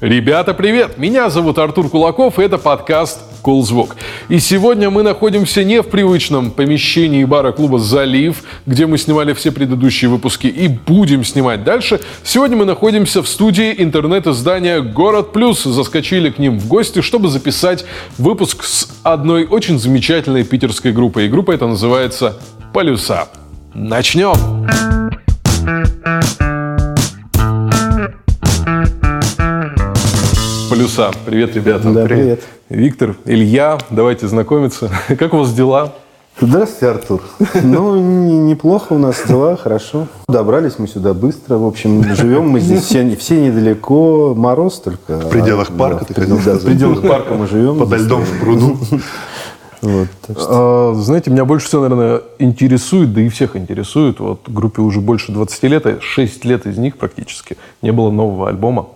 Ребята, привет! Меня зовут Артур Кулаков, и это подкаст «Кулзвук». И сегодня мы находимся не в привычном помещении бара клуба «Залив», где мы снимали все предыдущие выпуски и будем снимать дальше. Сегодня мы находимся в студии интернет-издания «Город Плюс». Заскочили к ним в гости, чтобы записать выпуск с одной очень замечательной питерской группой. И группа эта называется «Полюса». Начнем! Начнем! Полюса. Привет, ребята. Да, привет. Виктор, Илья, давайте знакомиться. Как у вас дела? Здравствуйте, Артур. Ну, неплохо у нас дела, хорошо. Добрались мы сюда быстро. В общем, живем мы здесь все, все недалеко. Мороз только. В пределах парка, да, ты хотел сказать. В пределах парка мы живем. Подо льдом в пруду. Вот, что... а, знаете, меня больше всего, наверное, интересует, да и всех интересует, вот группе уже больше 20 лет, а 6 лет из них практически не было нового альбома.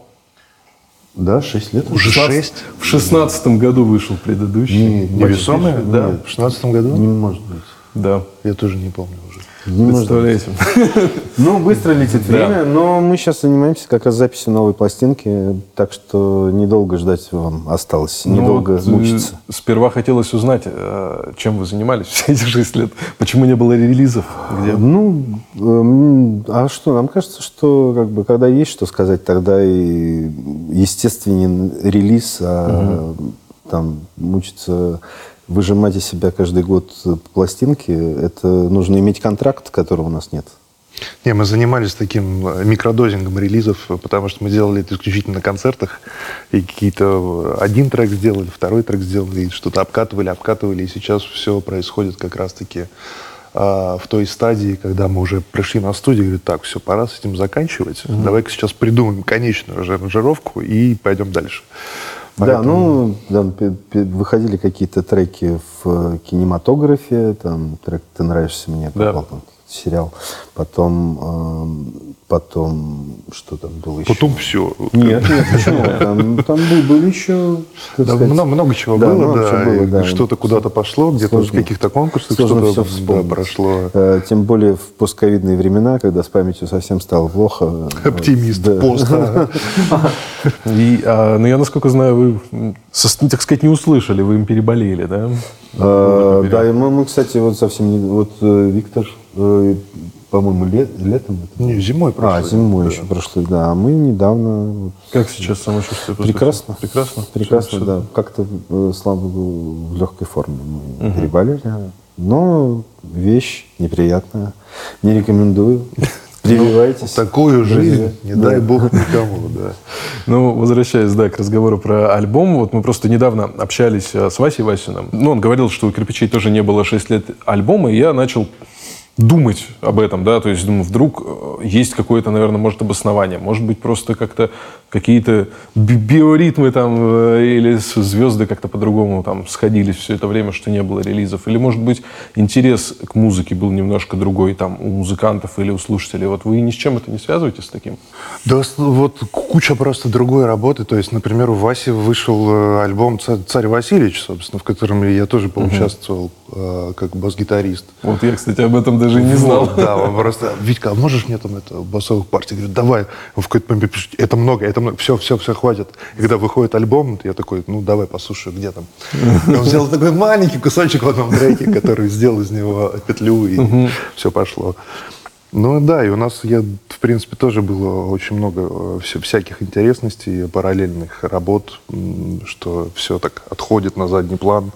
Да, 6 лет. Уже 6? В шестнадцатом году вышел предыдущий. Не, Невесомая? Да. Нет, в шестнадцатом году? Не может быть. Да. Я тоже не помню. Не Представляете? Ну, быстро летит время, но мы сейчас занимаемся как раз записью новой пластинки, так что недолго ждать вам осталось, ну недолго вот, э, мучиться. Сперва хотелось узнать, э, чем вы занимались все эти шесть лет, почему не было релизов? Где? Ну, эм, а что, нам кажется, что как бы, когда есть что сказать, тогда и естественен релиз, а угу. там мучиться выжимать из себя каждый год пластинки, это нужно иметь контракт, которого у нас нет. Не, мы занимались таким э, микродозингом релизов, потому что мы делали это исключительно на концертах. И какие-то э, один трек сделали, второй трек сделали, что-то обкатывали, обкатывали. И сейчас все происходит как раз-таки а, в той стадии, когда мы уже пришли на студию, говорит, так, все, пора с этим заканчивать. Mm-hmm. Давай-ка сейчас придумаем конечную аранжировку и пойдем дальше. Поэтому... Да, ну, да, выходили какие-то треки в кинематографе, там трек «Ты нравишься мне», попал, да. там, сериал. Потом, э, потом что там было еще? Потом все. Нет, нет, почему? Там, там был, был еще... Да, сказать, много, много чего да, было, много да. Чего было, да. Что-то куда-то пошло, где-то в каких-то конкурсах что-то да, прошло. Э, тем более в постковидные времена, когда с памятью совсем стало плохо. Оптимист, да. пост. И, а, ну, я, насколько знаю, вы, так сказать, не услышали, вы им переболели, да? А, да, и мы, кстати, вот совсем не... Вот э, Виктор Э, по-моему, лет, летом. Это Не, зимой прошлый. А, зимой да. еще прошлый, да. А мы недавно... Как сейчас самочувствие? Прекрасно. Прекрасно? Прекрасно, все, да. Как-то, э, слава богу, в легкой форме мы угу. переболели. Но вещь неприятная. Не рекомендую. Прививайтесь. Ну, такую жизнь, не да. дай бог никому, да. Ну, возвращаясь, да, к разговору про альбом, вот мы просто недавно общались э, с Васей Васиным. Ну, он говорил, что у «Кирпичей» тоже не было 6 лет альбома, и я начал думать об этом, да, то есть, думаю, вдруг э, есть какое-то, наверное, может, обоснование, может быть, просто как-то какие-то биоритмы там э, или звезды как-то по-другому там сходились все это время, что не было релизов, или, может быть, интерес к музыке был немножко другой там у музыкантов или у слушателей. Вот вы ни с чем это не связываете с таким? Да, вот куча просто другой работы, то есть, например, у Васи вышел э, альбом «Царь Васильевич», собственно, в котором я тоже поучаствовал угу. Как бас-гитарист. Вот я, кстати, об этом даже даже не знал. Вот, да, он просто, Витька, а можешь мне там это, басовых партий? Говорю, давай. Он в какой-то момент пишет, это много, это много, все, все, все, хватит. И когда выходит альбом, я такой, ну, давай послушаю, где там. И он взял такой маленький кусочек в одном треке, который сделал из него петлю, и все пошло. Ну да, и у нас, я, в принципе, тоже было очень много э, всяких интересностей, параллельных работ, что все так отходит на задний план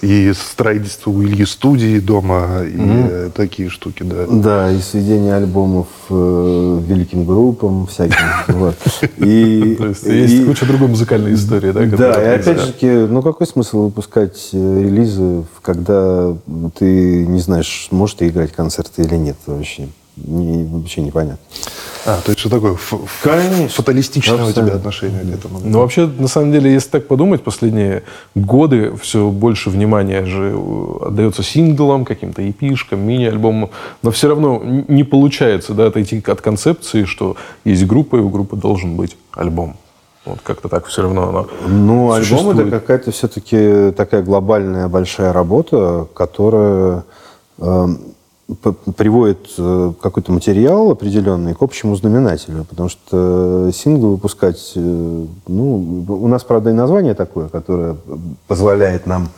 и строительство у Ильи студии дома, и mm-hmm. такие штуки, да. Да, и сведение альбомов э, великим группам всяким. Вот. И, То есть есть куча другой музыкальной истории, да? Да, и опять же, ну какой смысл выпускать э, релизы, когда ты не знаешь, можешь ты играть концерты или нет вообще? Не, вообще непонятно. А, то есть что такое Конечно. фаталистичное Абсолютно. у тебя отношение к этому? Ну, вообще, на самом деле, если так подумать, последние годы все больше внимания же отдается синглам, каким-то эпишкам, мини-альбомам, но все равно не получается да, отойти от концепции, что есть группа, и у группы должен быть альбом. Вот как-то так все равно оно Ну, альбом это какая-то все-таки такая глобальная большая работа, которая... Э, приводит э, какой-то материал определенный к общему знаменателю, потому что синглы выпускать, э, ну, у нас, правда, и название такое, которое позволяет нам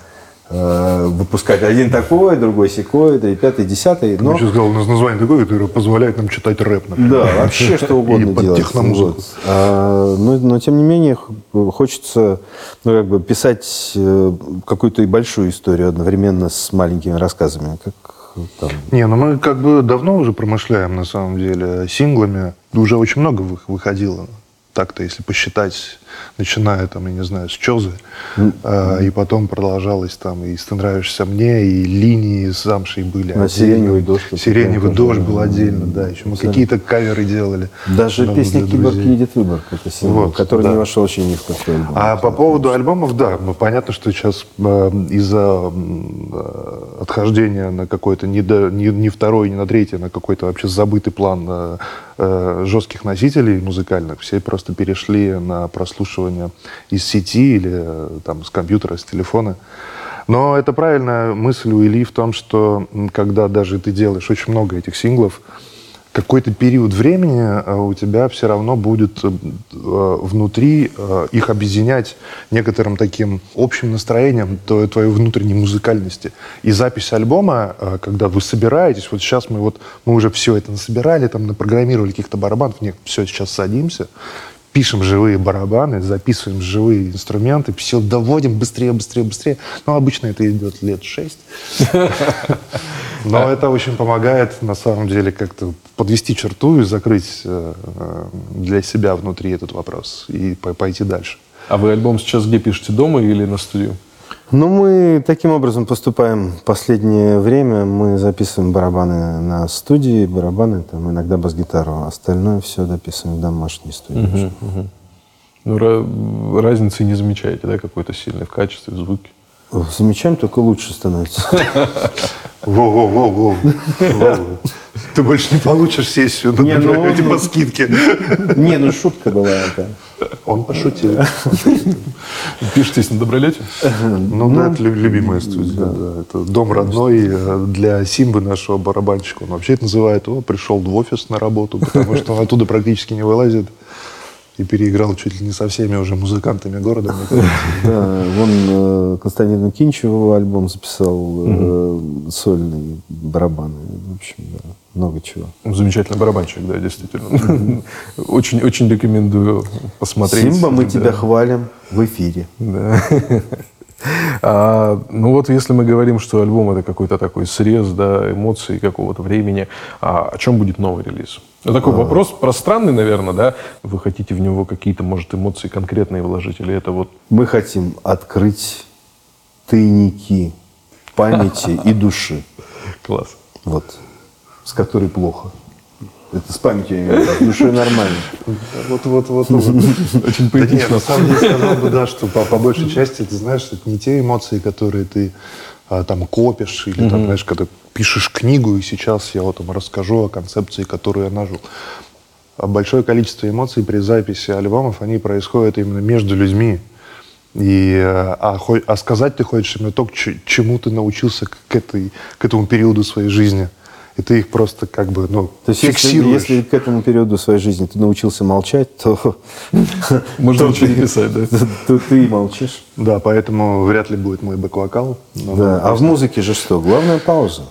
э, выпускать один такой, другой секой, да и пятый, десятый, Я но... сейчас сказал, у нас название такое, которое позволяет нам читать рэп, например. Да, вообще что угодно делать. техномузыку. Вот. А, но, но тем не менее хочется ну, как бы писать э, какую-то и большую историю одновременно с маленькими рассказами. Как там, Не, ну мы как бы давно уже промышляем, на самом деле, синглами. Уже очень много вы- выходило. Так-то, если посчитать, начиная, там, я не знаю, с Чозы, э, и потом продолжалось там и «Ты нравишься мне», и линии с замшей были На. «Сиреневый дождь» «Сиреневый дождь» был да, отдельно, да. Еще мы какие-то каверы делали. даже Много песня «Киборг едет выборг» это сингл, Вот, который да. не вошел вообще ни в какой альбом. А по поводу альбомов, да, ну, понятно, что сейчас э, из-за э, отхождения на какой-то не, до- не, не второй, не на третий, а на какой-то вообще забытый план э, жестких носителей музыкальных, все просто перешли на прослушивание из сети или э, там с компьютера, с телефона. Но это правильная мысль у Ильи в том, что когда даже ты делаешь очень много этих синглов, какой-то период времени э, у тебя все равно будет э, внутри их объединять некоторым таким общим настроением твоей внутренней музыкальности. И запись альбома, когда вы собираетесь, вот сейчас мы вот мы уже все это насобирали, там напрограммировали каких-то барабанов, нет, все, сейчас садимся, пишем живые барабаны, записываем живые инструменты, все доводим быстрее, быстрее, быстрее. Но обычно это идет лет шесть. Но это очень помогает, на самом деле, как-то подвести черту и закрыть э, для себя внутри этот вопрос и по- пойти дальше. А вы альбом сейчас где пишете, дома или на студию? Ну, мы таким образом поступаем последнее время. Мы записываем барабаны на студии, барабаны, там, иногда бас-гитару. Остальное все дописываем в домашней студии. Ну, ра- разницы не замечаете, да, какой-то сильной в качестве, в звуке? Замечаем, только лучше становится. Воу-воу-воу-воу. Ты больше не получишь сессию Не, ну, эти ну. по скидке. Не, ну шутка была это. Он пошутил. Пишетесь на добролете? Ну, да, это лю- любимая студия. Это дом родной э, для Симбы, нашего барабанщика. Он вообще это называет, о, пришел в офис на работу, потому что он оттуда практически не вылазит. И переиграл чуть ли не со всеми уже музыкантами города. Да, вон э, Константину Кинчеву альбом записал, э, сольные барабаны. В общем, да, много чего. Замечательный барабанщик, да, действительно. Очень, очень рекомендую посмотреть. Симба, мы тебя хвалим в эфире. Да. А, ну вот если мы говорим, что альбом это какой-то такой срез да, эмоций какого-то времени, а о чем будет новый релиз? Это такой вопрос пространный, наверное, да? Вы хотите в него какие-то, может, эмоции конкретные вложить? Или это вот Мы хотим открыть тайники памяти и души. класс? Вот. С которой плохо. Это с памятью я имею в душой нормально. Вот, вот, вот. Очень поэтично. на самом деле сказал бы, да, что по, большей части, ты знаешь, это не те эмоции, которые ты а, там копишь, или там, знаешь, когда пишешь книгу, и сейчас я вот там расскажу о концепции, которую я нажил. А большое количество эмоций при записи альбомов, они происходят именно между людьми. И, э, а, а сказать ты хочешь именно то, к чему ты научился к этой, к этому периоду своей жизни. И ты их просто как бы, ну, То есть, если, фиксируешь. если к этому периоду своей жизни ты научился молчать, то, Можно ничего не писать, да? то- ты и молчишь. Да, поэтому вряд ли будет мой бэк-вокал. Да. А в музыке же что? Главная пауза.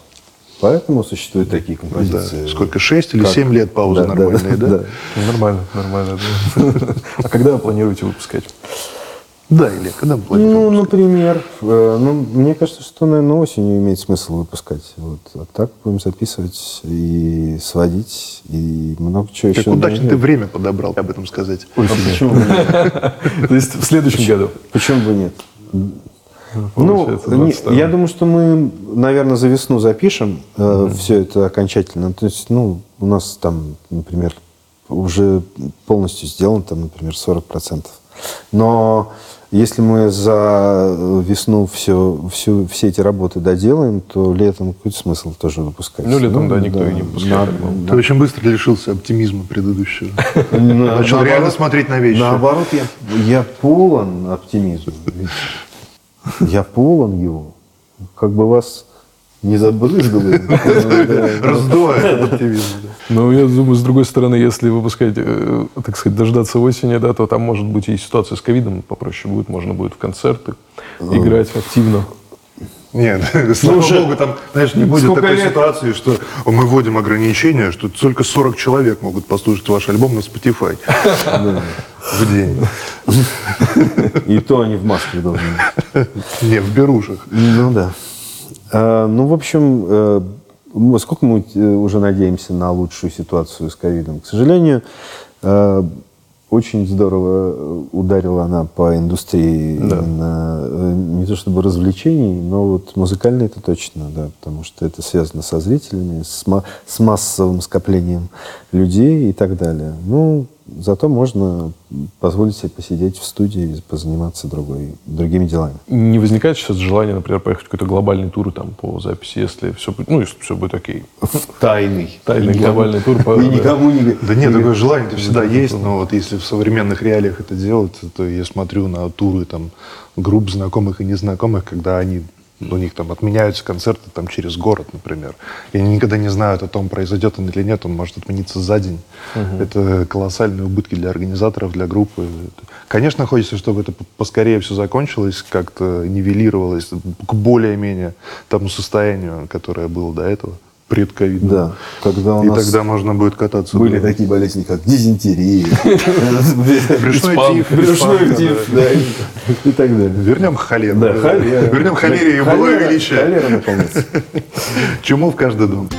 Поэтому существуют такие да. композиции. Сколько, 6 или Как? 7 лет паузы Да, да, нормальные, да? да. Ну, Нормально, нормально. да. А когда вы планируете выпускать? Да, или когда мы планируем? Ну, например, э, ну, мне кажется, что, наверное, осенью имеет смысл выпускать. Вот. А так будем записывать и сводить, и много чего Как еще. удачно ты время подобрал, об этом сказать. А почему бы нет? То есть в следующем году? Почему бы нет? Ну, 22. я думаю, что мы, наверное, за весну запишем все это окончательно. То есть, ну, у нас там, например, уже полностью сделан, там, например, 40%. Но если мы за весну все, всю, все эти работы доделаем, то летом какой-то смысл тоже выпускать. Ну, летом, да, никто и не выпускает альбом. Ты очень быстро лишился оптимизма предыдущего. Ну, Начал реально смотреть на вещи. Наоборот, я, я полон оптимизма. Я полон его. Как бы вас не забрызгал. Раздувает этот оптимизм. Ну, я думаю, с другой стороны, если выпускать, э, так сказать, дождаться осени, да, то там, может быть, и ситуация с ковидом попроще будет. Можно будет в концерты играть активно. Нет, слава уже богу, там, знаешь, не будет такой лет? ситуации, что мы вводим ограничения, что только 40 человек могут послушать ваш альбом на Spotify в день. И то они в масках должны быть. Не, в берушах. Ну да. А, Ну, в общем, э, сколько мы э, уже надеемся на лучшую ситуацию с ковидом? К сожалению, э, очень здорово э, ударила она по индустрии именно, э, не то чтобы развлечений, но вот музыкально это точно, да, потому что это связано со зрителями, с, ма- с массовым скоплением людей и так далее. Ну, зато можно позволить себе посидеть в студии и позаниматься другой, другими делами. Не возникает сейчас желания, например, поехать в какой-то глобальный тур там по записи, если все будет, ну, если все будет окей. Тайный. Тайный Никому- глобальный тур по- И никому не... Да нет, такое желание-то всегда есть, но вот если в современных реалиях это делать, то я смотрю на туры там групп знакомых и незнакомых, когда они у них там отменяются концерты там через город, например. И они никогда не знают о том, произойдет он или нет, он может отмениться за день. Это колоссальные убытки для организаторов, для группы. Конечно, хочется, чтобы это поскорее все закончилось, как-то нивелировалось к более-менее тому состоянию, которое было до этого, предковидно. Да, когда у И нас тогда можно будет кататься. были дома. такие болезни, как дизентерия, Брюшной тиф. и так далее. Вернем. Да, холера. Вернем холере и былое величие. Холера, наконец. Чему в каждый дом.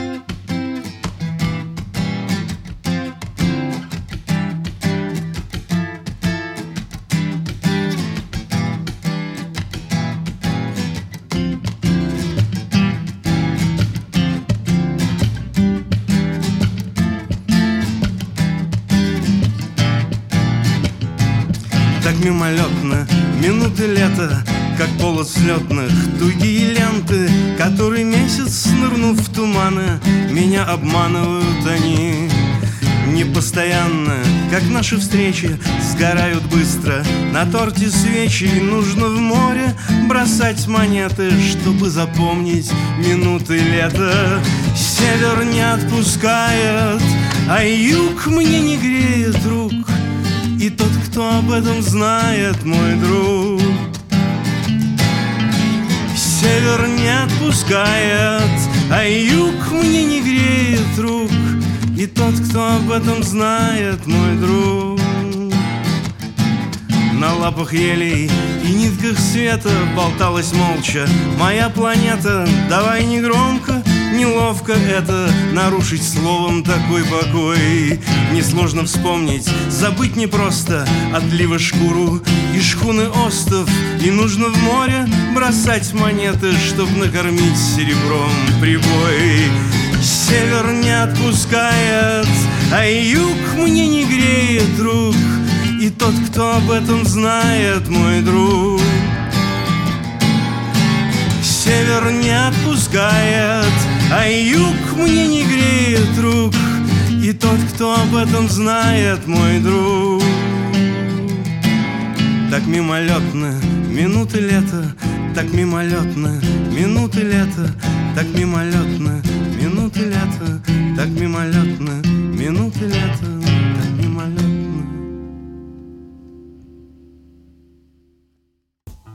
Непостоянно, как наши встречи Сгорают быстро. На торте свечи Нужно в море бросать монеты Чтобы запомнить минуты лета. Север не отпускает А юг мне не греет рук. И тот, кто об этом знает, мой друг. Север не отпускает, а юг мне не греет рук И тот, кто об этом знает, мой друг. На лапах елей и нитках света болталась молча. Моя планета, давай не громко, неловко это Нарушить словом такой покой. Несложно вспомнить, забыть непросто Отлива шкуру и шхуны остов. И нужно в море бросать монеты Чтоб накормить серебром прибой Север не отпускает, а юг мне не греет рук. И тот, кто об этом знает, мой друг. Север не отпускает, а юг мне не греет рук. И тот, кто об этом знает, мой друг. Так мимолетно минуты лета Так мимолетно минуты лета Так мимолетно минуты лета Так мимолетно минуты лета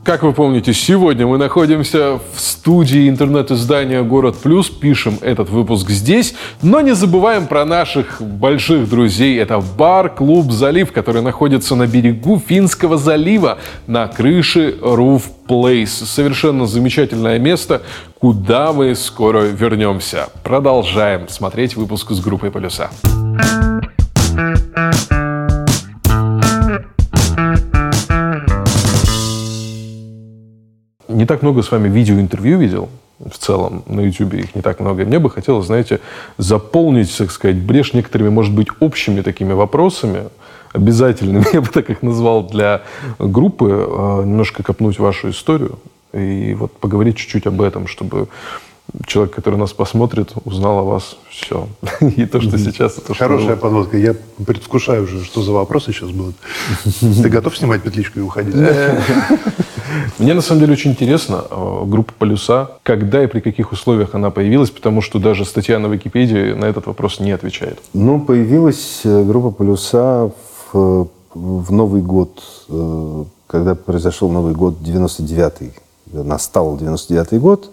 Как вы помните, сегодня мы находимся в студии интернет-издания «Город Плюс», пишем этот выпуск здесь, но не забываем про наших больших друзей. Это бар-клуб «Залив», который находится на берегу Финского залива на крыше Roof Place. Совершенно замечательное место, куда мы скоро вернемся. Продолжаем смотреть выпуск с группой «Полюса». Не так много с вами видеоинтервью видел в целом на YouTube, их не так много. И мне бы хотелось, знаете, заполнить, так сказать, брешь некоторыми, может быть, общими такими вопросами, обязательными, я бы так их назвал, для группы, э, немножко копнуть вашу историю и вот поговорить чуть-чуть об этом, чтобы человек, который нас посмотрит, узнал о вас все. И то, что сейчас, и то, что Хорошая подводка. Я предвкушаю уже, что за вопросы сейчас будут. Ты готов снимать петличку и уходить? Мне на самом деле очень интересно э, группа «Полюса», когда и при каких условиях она появилась, потому что даже статья на Википедии на этот вопрос не отвечает. Ну, появилась э, группа «Полюса» в, в Новый год, э, когда произошел Новый год 99-й. Настал 99-й год,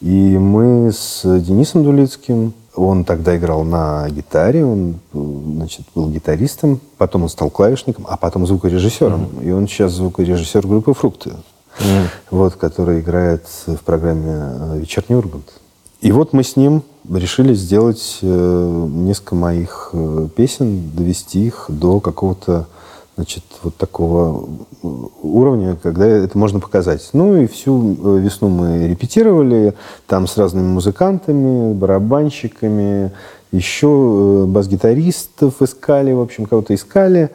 и мы с Денисом Дулицким, он тогда играл на гитаре, он значит, был гитаристом, потом он стал клавишником, а потом звукорежиссером. Mm-hmm. И он сейчас звукорежиссер группы «Фрукты», вот, который играет в программе э, «Вечерний Ургант». И вот мы с ним решили сделать э, несколько моих э, песен, довести их до какого-то значит, вот такого уровня, когда это можно показать. Ну и всю весну мы репетировали, там с разными музыкантами, барабанщиками, еще бас-гитаристов искали, в общем, кого-то искали.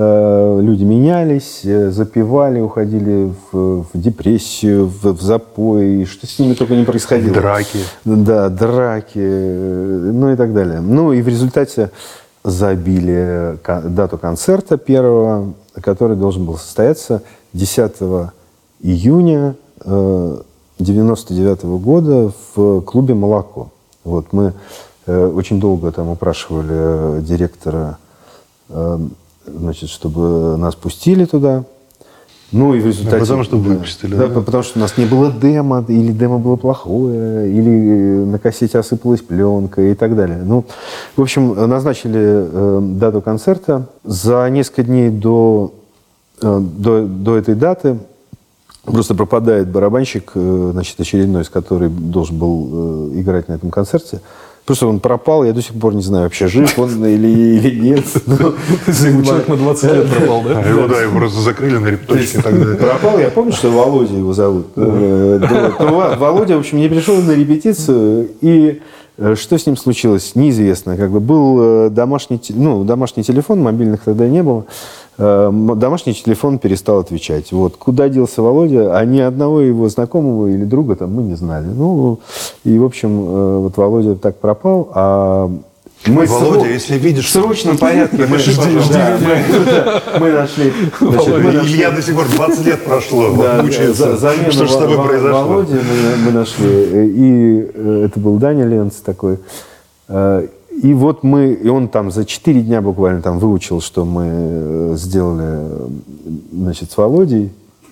Э, люди менялись, запивали, уходили в, в депрессию, в, в запой, что с ними только не происходило. Драки. Да, драки, ну и так далее. Ну и в результате забили дату концерта первого, который должен был состояться 10 июня 99 -го года в клубе «Молоко». Вот мы э, очень долго там упрашивали директора, э, значит, чтобы нас пустили туда. Ну и в результате... Ну, потому что выпустили. Да, да, потому что у нас не было демо, или демо было плохое, или на кассете осыпалась пленка и так далее. Ну, в общем, назначили э, дату концерта. За несколько дней до, э, до, до этой даты просто пропадает барабанщик, э, значит, очередной, с который должен был э, играть на этом концерте. Просто он пропал, я до сих пор не знаю, вообще жив он или, или нет. Человек на 20 лет пропал, да? А его, да, его просто закрыли на репточке тогда. Пропал, я помню, что Володя его зовут. Э, ну, Володя, в общем, не пришел на репетицию, и э, что с ним случилось, неизвестно. Как бы был э, домашний, ну, домашний телефон, мобильных тогда не было. Э, домашний телефон перестал отвечать. Вот. Куда делся Володя, а ни одного его знакомого или друга там мы не знали. Ну, и, в общем, э, вот Володя так пропал, а мы Володя, срок, если видишь... В срочном порядке мы, жди, жди, да, мы, мы нашли... Значит, мы нашли Илья до сих пор 20 лет прошло, да, мучается. Замену что же с тобой произошло? Володя мы, мы нашли. И э, это был Даня Ленц такой. И вот мы, и он там за четыре дня буквально там выучил, что мы э, сделали, значит, с Володей.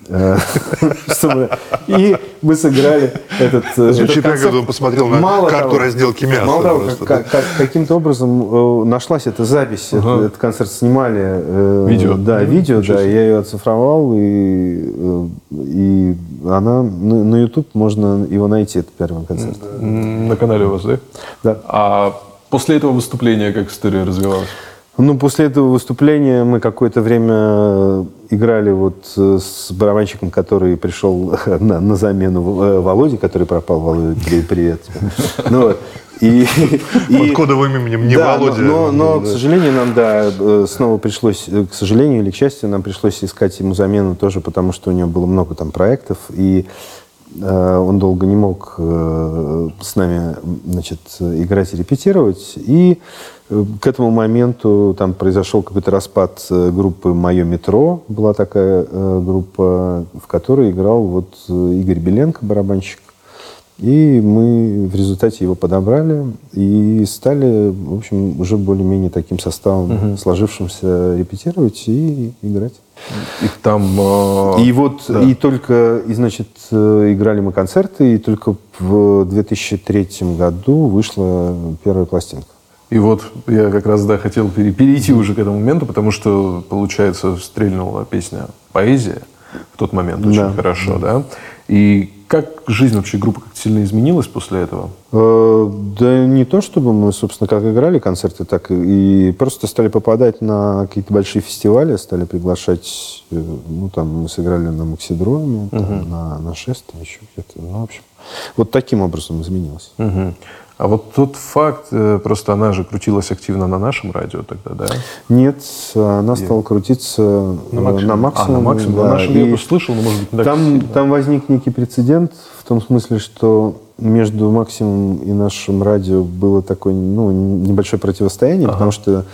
Э, и мы сыграли этот, э, Звучит концерт. он посмотрел на карту разделки мяса. Мало того, как, как, каким-то образом нашлась эта запись, этот, концерт снимали. Видео. Да, видео, да, я ее оцифровал, и, и она на, на YouTube можно его найти, этот первый концерт. На канале у вас, да? Да. А После этого выступления как история развивалась? Ну, после этого выступления мы какое-то время играли вот э, с барабанщиком, который пришел на, на замену э, Володе, который пропал. Володя, привет тебе. Ну, вот. И, и, Под кодовым именем, не да, Володя. Но, но, но, к сожалению, нам, да, э, снова пришлось, к сожалению или к счастью, нам пришлось искать ему замену тоже, потому что у него было много там проектов. И Э, он долго не мог э, с нами значит, играть и репетировать. И э, к этому моменту там произошел какой-то распад группы «Мое метро». Была такая группа, в которой играл вот Игорь Беленко, барабанщик. И мы в результате его подобрали и стали, в общем, уже более-менее таким составом угу. сложившимся репетировать и играть. И там... Э... И вот, да. и только, и, значит, э, играли мы концерты, и только в 2003 году вышла первая пластинка. И вот я как раз, да, хотел перейти уже к этому моменту, потому что, получается, стрельнула песня «Поэзия» в тот момент очень да. хорошо, да? И как жизнь вообще группы как сильно изменилась после этого? Э, да не то, чтобы мы, собственно, как играли концерты, так и просто стали попадать на какие-то большие фестивали, стали приглашать, э, ну, там, мы сыграли на Максидроме, угу. на, на Шест, еще где-то, ну, в общем, вот таким образом изменилось. Угу. А вот тот факт, э, просто она же крутилась активно на нашем радио тогда, да? Нет, она Где? стала крутиться на максимум. На максимум, а, на максимум. Да. На нашем я слышал, но может быть не так там, сильно. там возник некий прецедент в том смысле, что между максимум и нашим радио было такое ну, небольшое противостояние, ага. потому что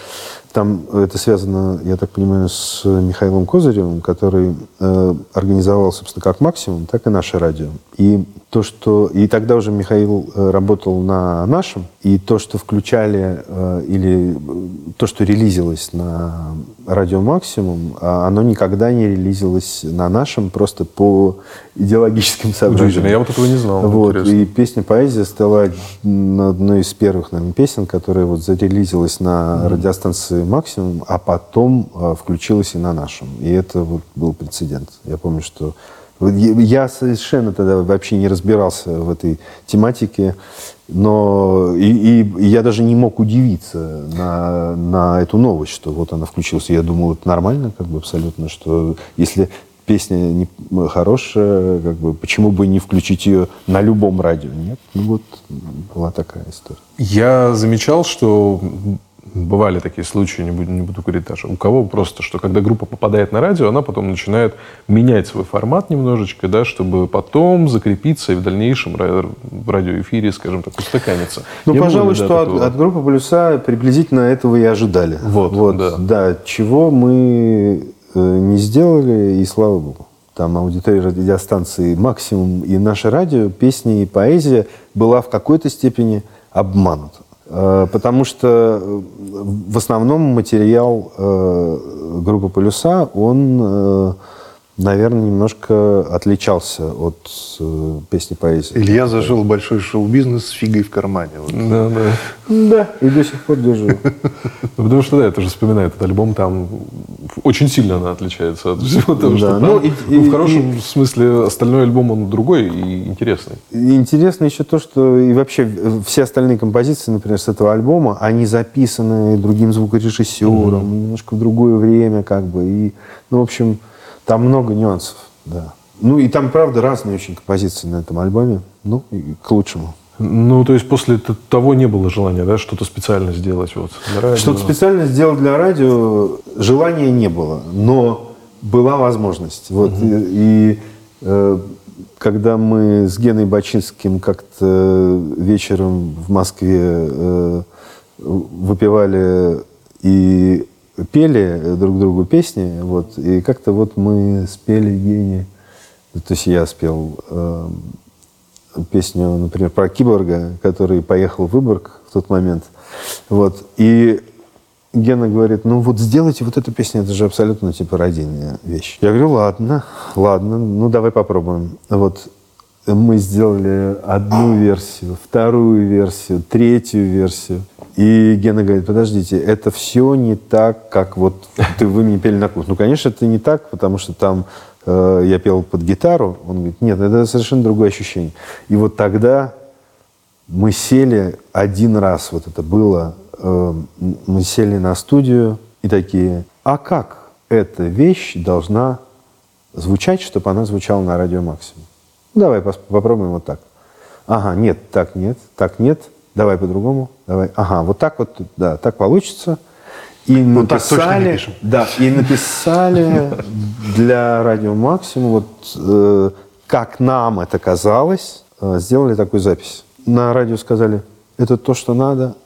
там это связано, я так понимаю, с Михаилом Козыревым, который э, организовал, собственно, как максимум, так и наше радио. И то, что... И тогда уже Михаил э, работал на нашем, и то, что включали, э, или э, то, что релизилось на радио максимум, а оно никогда не релизилось на нашем, просто по идеологическим соображениям. Я вот этого не знал. Вот, Интересно. и песня «Поэзия» стала одной из первых, наверное, песен, которая вот зарелизилась на радиостанции «Максимум», а потом включилась и на нашем. И это вот был прецедент. Я помню, что... я- совершенно тогда вообще не разбирался в этой тематике, но и- и я даже не мог удивиться на, на эту новость, что вот она включилась. Я думал, это нормально как бы абсолютно, что если песня не, хорошая, как бы, почему бы не включить ее на любом радио? Нет, ну вот была такая история. Я замечал, что бывали такие случаи, не буду, не буду говорить даже, у кого просто, что когда группа попадает на радио, она потом начинает менять свой формат немножечко, да, чтобы потом закрепиться и в дальнейшем в радиоэфире, скажем так, устаканиться. Ну, было пожалуй, да, что от, такого? от группы «Полюса» приблизительно этого и ожидали. Вот, да. чего мы э, не сделали, и слава богу. Там аудитория радиостанции «Максимум» и наше радио, песни и поэзия была в какой-то степени обманута. Э, Потому что э, в основном материал э, группы «Полюса», он, наверное, немножко отличался от э, песни поэзии. Илья зажил в большой шоу-бизнес с фигой в кармане. Вот. Да, да. Да, и до сих пор держу. Ну, потому что, да, я тоже вспоминаю этот альбом, там очень сильно она отличается от всего того, что ну, Ну, в хорошем смысле остальной альбом, он другой и интересный. Интересно еще то, что и вообще все остальные композиции, например, с этого альбома, они записаны другим звукорежиссером, немножко в другое время, как бы. И, ну, в общем, там много нюансов, да. Ну, и там, правда, разные очень композиции на этом альбоме. Ну, и к лучшему. Ну, то есть после того не было желания, да, что-то специально сделать вот на радио? Что-то специально сделать для радио желания не было, но была возможность. Вот, И, и, э, когда мы с Геной Бачинским как-то вечером в Москве э, выпивали и пели друг другу песни, вот, и как-то вот мы спели Гене, то есть я спел э, песню, например, про киборга, который поехал в Выборг в тот момент. Вот. И Гена говорит, ну вот сделайте вот эту песню, это же абсолютно типа родийная вещь. Я говорю, ладно, ладно, ну давай попробуем. Вот мы сделали одну версию, вторую версию, третью версию. И Гена говорит, подождите, это все не так, как вот ты, вы мне пели на курс. Ну, конечно, это не так, потому что там э, я пел под гитару. Он говорит, нет, это совершенно другое ощущение. И вот тогда мы сели один раз, вот это было, э, мы сели на студию и такие, а как эта вещь должна звучать, чтобы она звучала на радио максимум? Ну, давай попробуем вот так. Ага, нет, так нет, так нет, давай по-другому, давай. Ага, вот так вот, да, так получится. И Вот так написали, пишем. да, и написали для радио максимум, вот э, как нам это казалось, э, сделали такую запись. На радио сказали, это то, что надо.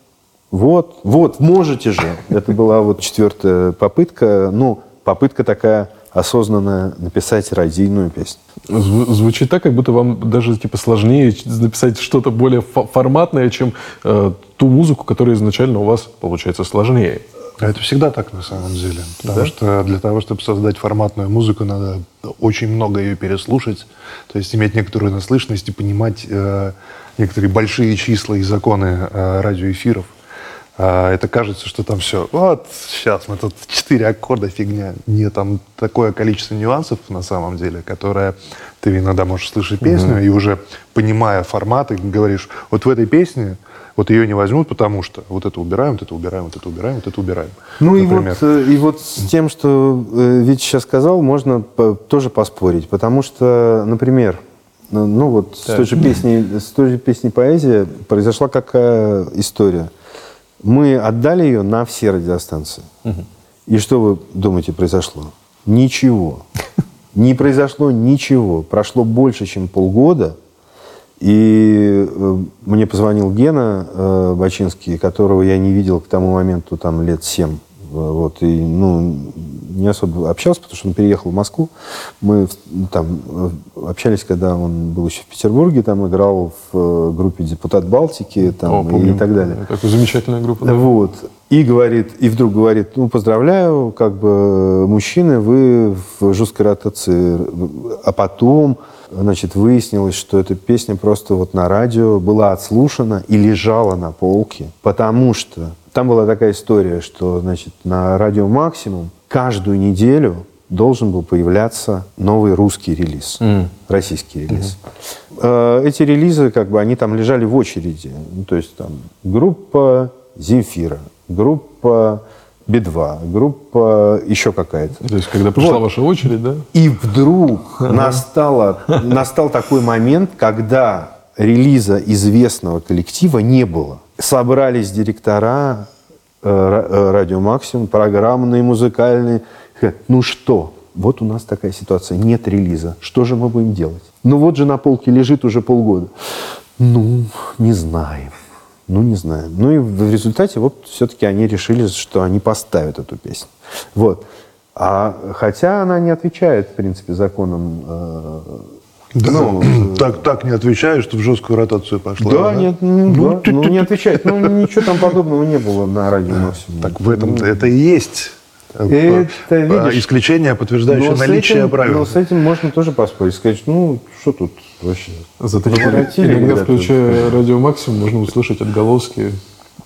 Вот, вот, можете же. Это была вот четвертая попытка. Ну, попытка такая осознанная написать радийную песню. Зв- Звучит так, как будто вам даже типа сложнее написать что-то более фо- форматное, чем э, ту музыку, которая изначально у вас получается сложнее. А это всегда так на самом деле. Потому что для того, чтобы создать форматную музыку, надо очень много ее переслушать. То есть иметь некоторую наслышанность и понимать э, некоторые большие числа и законы э, радиоэфиров. А это кажется, что там все, вот сейчас мы тут четыре аккорда, фигня. Нет, там такое количество нюансов на самом деле, которое ты иногда можешь слышать песню и уже понимая форматы, говоришь, вот в этой песне вот ее не возьмут, потому что вот это убираем, вот это убираем, вот это убираем, вот это убираем. Ну и вот, э, и вот с тем, что э, Витя сейчас сказал, можно тоже поспорить. Потому что, например, ну, ну вот с той, же песней, с той же песней «Поэзия» произошла какая история. Мы отдали ее на все радиостанции. И что вы думаете произошло? Ничего. Не произошло ничего. Прошло больше, чем полгода. И э, мне позвонил Гена э, Бачинский, которого я не видел к тому моменту там лет семь Вот, и, ну, не особо общался, потому что он переехал в Москву. Мы в- там э, общались, когда он был еще в Петербурге, там играл в э, группе «Депутат Балтики» там, О, помню. и так далее. Такая замечательная группа. да. Вот. И говорит, и вдруг говорит, ну, поздравляю, как бы, мужчины, вы в жесткой ротации. А потом, значит, выяснилось, что эта песня просто вот на радио была отслушана и лежала на полке, потому что там была такая история, что, значит, на радио «Максимум» каждую неделю должен был появляться новый русский релиз, российский релиз. Э, Эти релизы, как бы, они там лежали в очереди. Ну, то есть там группа Земфира, группа Би-2, группа еще какая-то. То есть, когда пришла Вот. ваша очередь, да? И вдруг настало, настал такой момент, когда релиза известного коллектива не было. Собрались директора э, э, радио Максимум, программные, музыкальные. Ну что, вот у нас такая ситуация, нет релиза. Что же мы будем делать? Ну вот же на полке лежит уже полгода. Ну, не знаем. Ну, не знаю. Ну и в результате вот все-таки они решили, что они поставят эту песню. Вот. А хотя она не отвечает, в принципе, законам. э, Да, ну, так, так не отвечаю, что в жесткую ротацию пошла. да, нет, ну, Ну, да, ты- ну, ты- не отвечает. Ну, ничего там подобного не было на радио Максимум. Так в этом это и есть э, Это, э, видишь, исключение, подтверждающее наличие этим- правил. Но с этим можно тоже поспорить. Сказать, ну, что тут вообще? Зато иногда, включая радио Максимум, можно услышать отголоски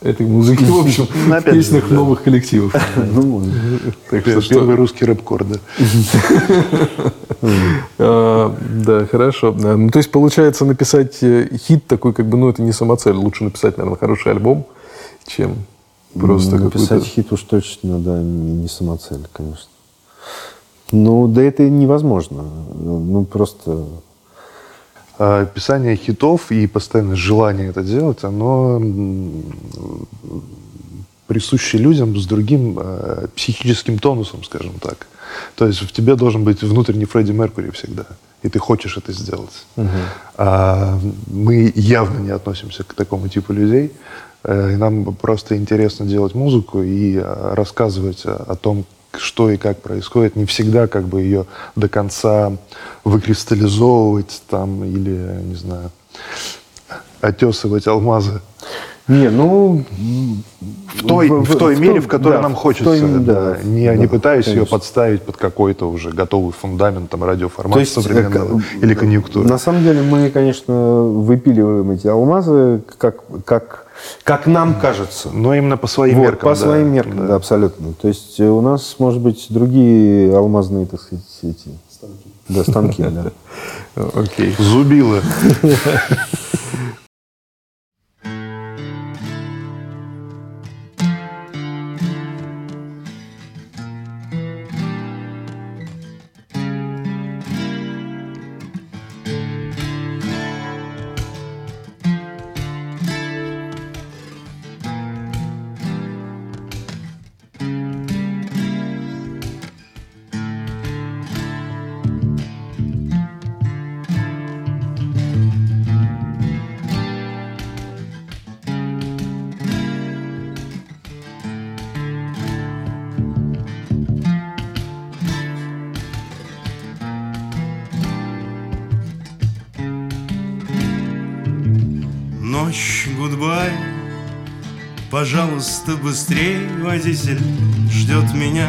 этой музыки, в общем, Ну, в же, песнях да. новых коллективов. Ну, Так что Первый русский рэп-кор, да. А, Да, хорошо. А, Ну, то есть, получается, написать э, хит такой, как бы, ну, это не самоцель. Лучше написать, наверное, хороший альбом, чем просто написать хит уж точно, да, не, самоцель, конечно. Ну, да это невозможно. Ну, просто... А Писание хитов и постоянное желание это делать, оно присуще людям с другим э, психическим тонусом, скажем так. То есть в тебе должен быть внутренний Фредди Меркури всегда, и ты хочешь это сделать. А мы явно не относимся к такому типу людей. Э, нам просто интересно делать музыку и э, рассказывать о том, что и как происходит, не всегда как бы ее до конца выкристаллизовывать там или, не знаю, отесывать алмазы. Не, ну... В той, в, той мере, в которой да, нам в хочется. той- да. да, не, да, не пытаюсь ее конечно. подставить под какой-то уже готовый фундамент там, радиоформата То есть, современного э, или конъюнктуры. На самом деле мы, конечно, выпиливаем эти алмазы, как, как, как нам кажется. Но именно по своим Вот, меркам. по да, своим меркам, да. да. абсолютно. То есть э, у нас, может быть, другие алмазные, так сказать, эти... Станки. Да, станки, да. Окей. Зубилы. быстрей, водитель Ждет меня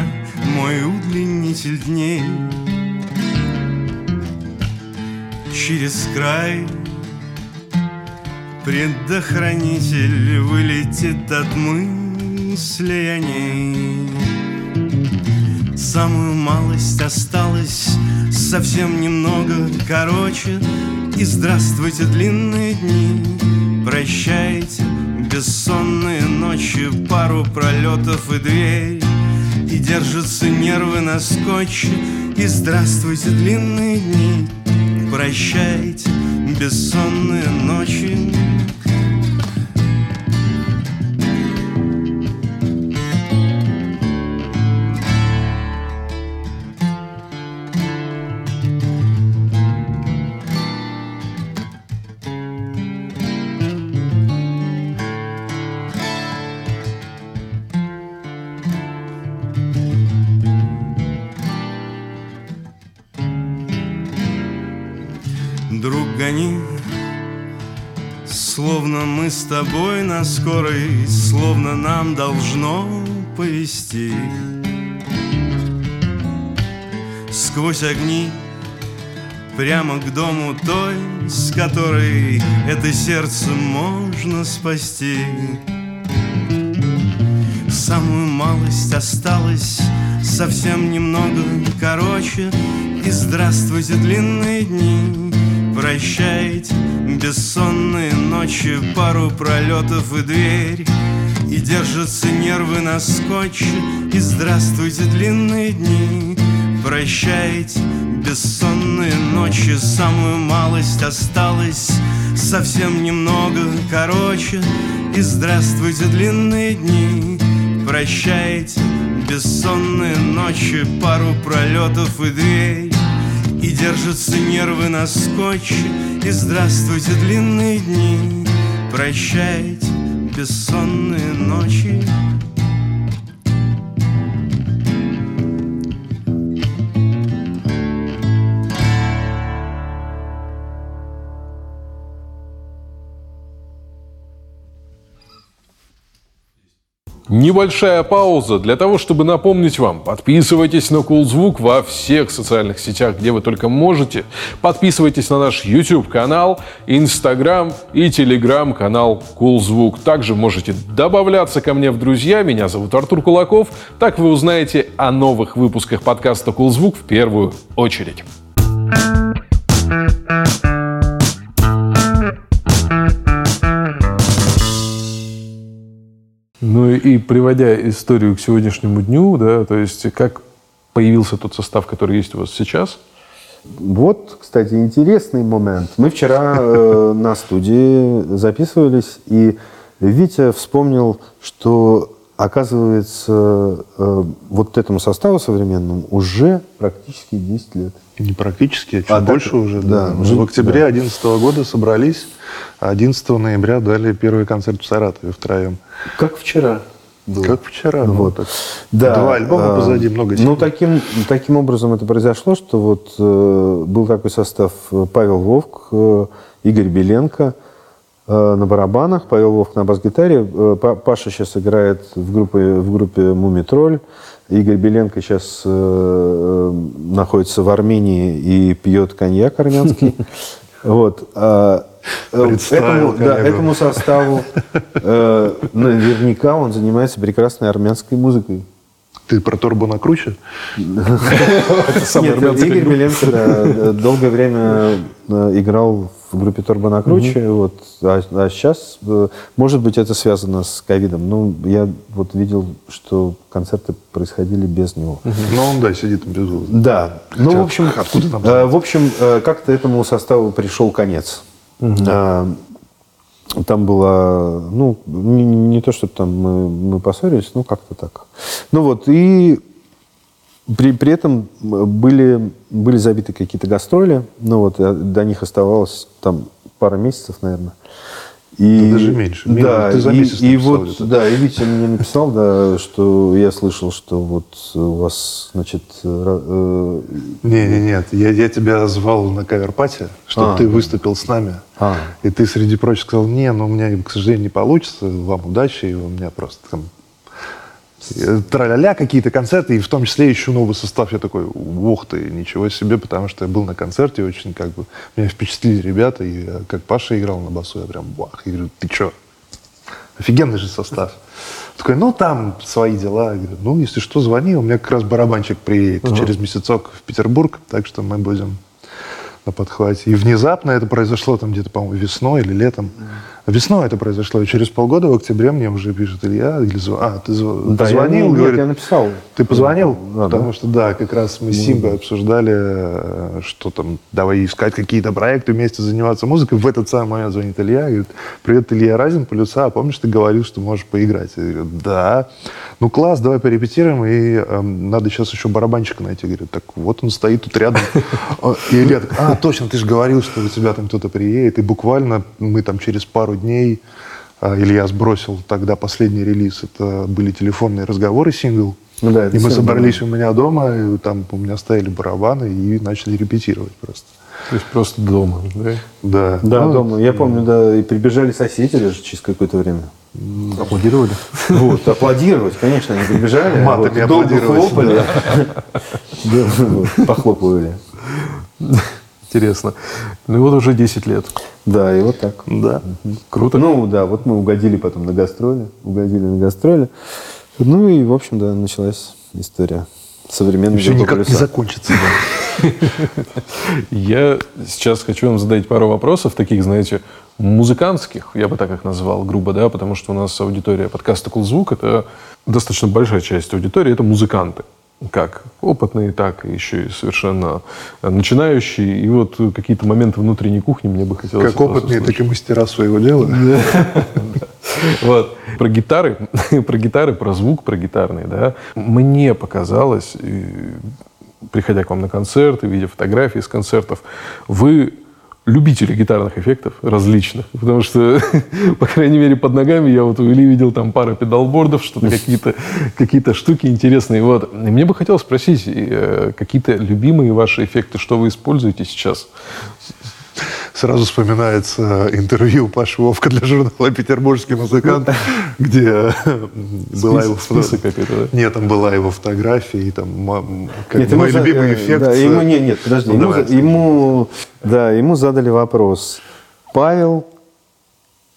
мой удлинитель дней. Через край Предохранитель вылетит от мысли о ней. Самую малость осталось совсем немного. Короче И здравствуйте, длинные дни. Прощайте, бессонные ночи Пару пролетов и дверь. И держатся нервы на скотче. И здравствуйте, длинные дни. Прощайте, бессонные ночи гони. Словно мы с тобой на скорой Словно нам должно повести Сквозь огни Прямо к дому той, с которой Это сердце можно спасти. Самую малость осталось Совсем немного. Короче И здравствуйте длинные дни Прощайте бессонные ночи Пару пролетов и дверь И держатся нервы на скотче И здравствуйте длинные дни Прощайте бессонные ночи Самую малость осталось Совсем немного короче. И здравствуйте длинные дни Прощайте бессонные ночи Пару пролетов и дверь И держатся нервы на скотче И здравствуйте длинные дни Прощайте бессонные ночи Небольшая пауза для того, чтобы напомнить вам. Подписывайтесь на Кулзвук во всех социальных сетях, где вы только можете. Подписывайтесь на наш YouTube-канал, Instagram и Telegram-канал Кулзвук. Также можете добавляться ко мне в друзья. Меня зовут Артур Кулаков. Так вы узнаете о новых выпусках подкаста Кулзвук в первую очередь. Ну и приводя историю к сегодняшнему дню, да, то есть как появился тот состав, который есть у вас сейчас? Вот, кстати, интересный момент. Мы вчера э, на студии записывались, и Витя вспомнил, что, оказывается, э, вот этому составу современному уже практически 10 лет. Не практически, а чуть А, больше так, уже. да, Да. уже- в октябре да. 2011 года собрались, а 11 ноября дали первый концерт в Саратове втроем. Как вчера. было. Как вчера. ну, Вот. Да, Два альбома э, позади, много Ну, синглов. таким, таким образом это произошло, что вот э, был такой состав э, Павел Вовк, э, Игорь Беленко на барабанах, Павел Вовк на бас-гитаре. Э, Па- Паша сейчас играет в группе, в группе «Мумитроль». Игорь Беленко сейчас э, э, находится в Армении и пьет коньяк армянский. Вот. а, э, Этому, да, этому составу э, наверняка он занимается прекрасной армянской музыкой. Ты про Торбо на круче? Игорь да, долгое время э, играл в группе Торбо на круче, вот, а, а сейчас, э, может быть, это связано с ковидом. Ну, я вот видел, что концерты происходили без него. Ну, он, да, сидит без. Да. Ну, в общем, э, в общем, как-то этому составу пришел конец. Там было, ну, не, не то, чтобы там мы, мы поссорились, ну, как-то так. Ну вот, и при, при этом были, были забиты какие-то гастроли, ну вот, э, до них оставалось там пара месяцев, наверное. И, Да даже меньше. Да, Ты за и, месяц и написал вот, где-то. да, и Витя мне написал, да, что я слышал, что вот у вас, значит, э, Не, не, нет. Я, я тебя звал на cover party, чтобы А, ты да. выступил с нами. А. И ты, среди прочих, сказал, не, ну, у меня, к сожалению, не получится, вам удачи, и у меня просто там траля-ля какие-то концерты, и в том числе еще новый состав. Я такой, ух ты, ничего себе, потому что я был на концерте, очень как бы, меня впечатлили ребята, и как Паша играл на басу, я прям, бах, я говорю, ты че? Офигенный же состав. Такой, ну, там свои дела. Я говорю, ну, если что, звони, у меня как раз барабанчик приедет через месяцок в Петербург, так что мы будем на подхвате. И внезапно это произошло там где-то, по-моему, весной или летом. Весной это произошло, и через полгода, в октябре, мне уже пишет Илья, или зв- а, ты зв- Да, я- позвонил, нет, говорит, я написал. ты позвонил? Да, Потому да. что, да, как раз мы с Симбой обсуждали, э, что там, давай искать какие-то проекты, вместе заниматься музыкой. В этот самый момент звонит Илья, говорит, привет, Илья Разин, полюса, а помнишь, ты говорил, что можешь поиграть? Я говорю, да. Ну, класс, давай порепетируем, и эм, надо сейчас еще барабанщика найти. Говорю, так вот он стоит тут рядом. А, И Илья а, точно, ты же говорил, что у тебя там кто-то приедет. И буквально мы там через пару дней а, Илья сбросил тогда последний релиз. Это были телефонные разговоры, сингл. Ну да, и мы собрались у меня дома, и там у меня стояли барабаны и начали репетировать просто. То есть просто дома, да? Да. Да, дома. Я помню, да, и прибежали соседи даже через какое-то время. Аплодировали? Вот, аплодировать, конечно, они прибежали. Матами вот, хлопали. Да, вот, Похлопывали. Интересно. Ну и вот уже 10 лет. Да, и вот так. Да. Круто. Ну да, вот мы угодили потом на гастроли, угодили на гастроли. Ну и, в общем, да, началась история современной Все никак не закончится. да. Я сейчас хочу вам задать пару вопросов, таких, знаете, музыкантских, я бы так их назвал, грубо, да, потому что у нас аудитория подкаста «Кулзвук» — это достаточно большая часть аудитории, это музыканты. Как опытные, так и еще и совершенно начинающие. И вот какие-то моменты внутренней кухни мне бы хотелось... Как опытные, услышать. так и мастера своего дела. Вот. Про гитары, про гитары, про звук, про гитарный, да. Мне показалось, приходя к вам на концерт и видя фотографии с концертов, вы любители гитарных эффектов различных. Потому что, по крайней мере, под ногами я вот у Ильи видел там пару педалбордов, что-то какие-то какие штуки интересные. Вот. И мне бы хотелось спросить, э, какие-то любимые ваши эффекты, что вы используете сейчас? Сразу вспоминается интервью Паши Вовка для журнала «Петербургский музыкант», где была его список? Нет, там была его фотография, и там мой любимый э, эффект. Ему, нет, нет, подожди. ну, ему, да, ему задали вопрос. Павел,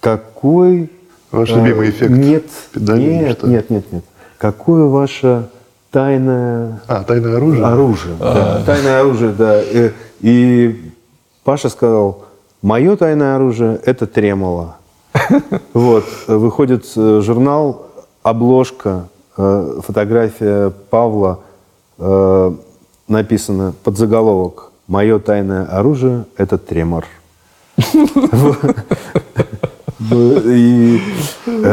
какой... Ваш э, любимый эффект Нет, нет, нет, нет, нет. Какое ваше тайное А, тайное оружие? оружие? да, Тайное оружие, да. Э, И Паша сказал, мое тайное оружие – это тремоло. Вот, выходит э, журнал, обложка, э, фотография Павла, э, написано под заголовок «Мое тайное оружие – это тремор». И,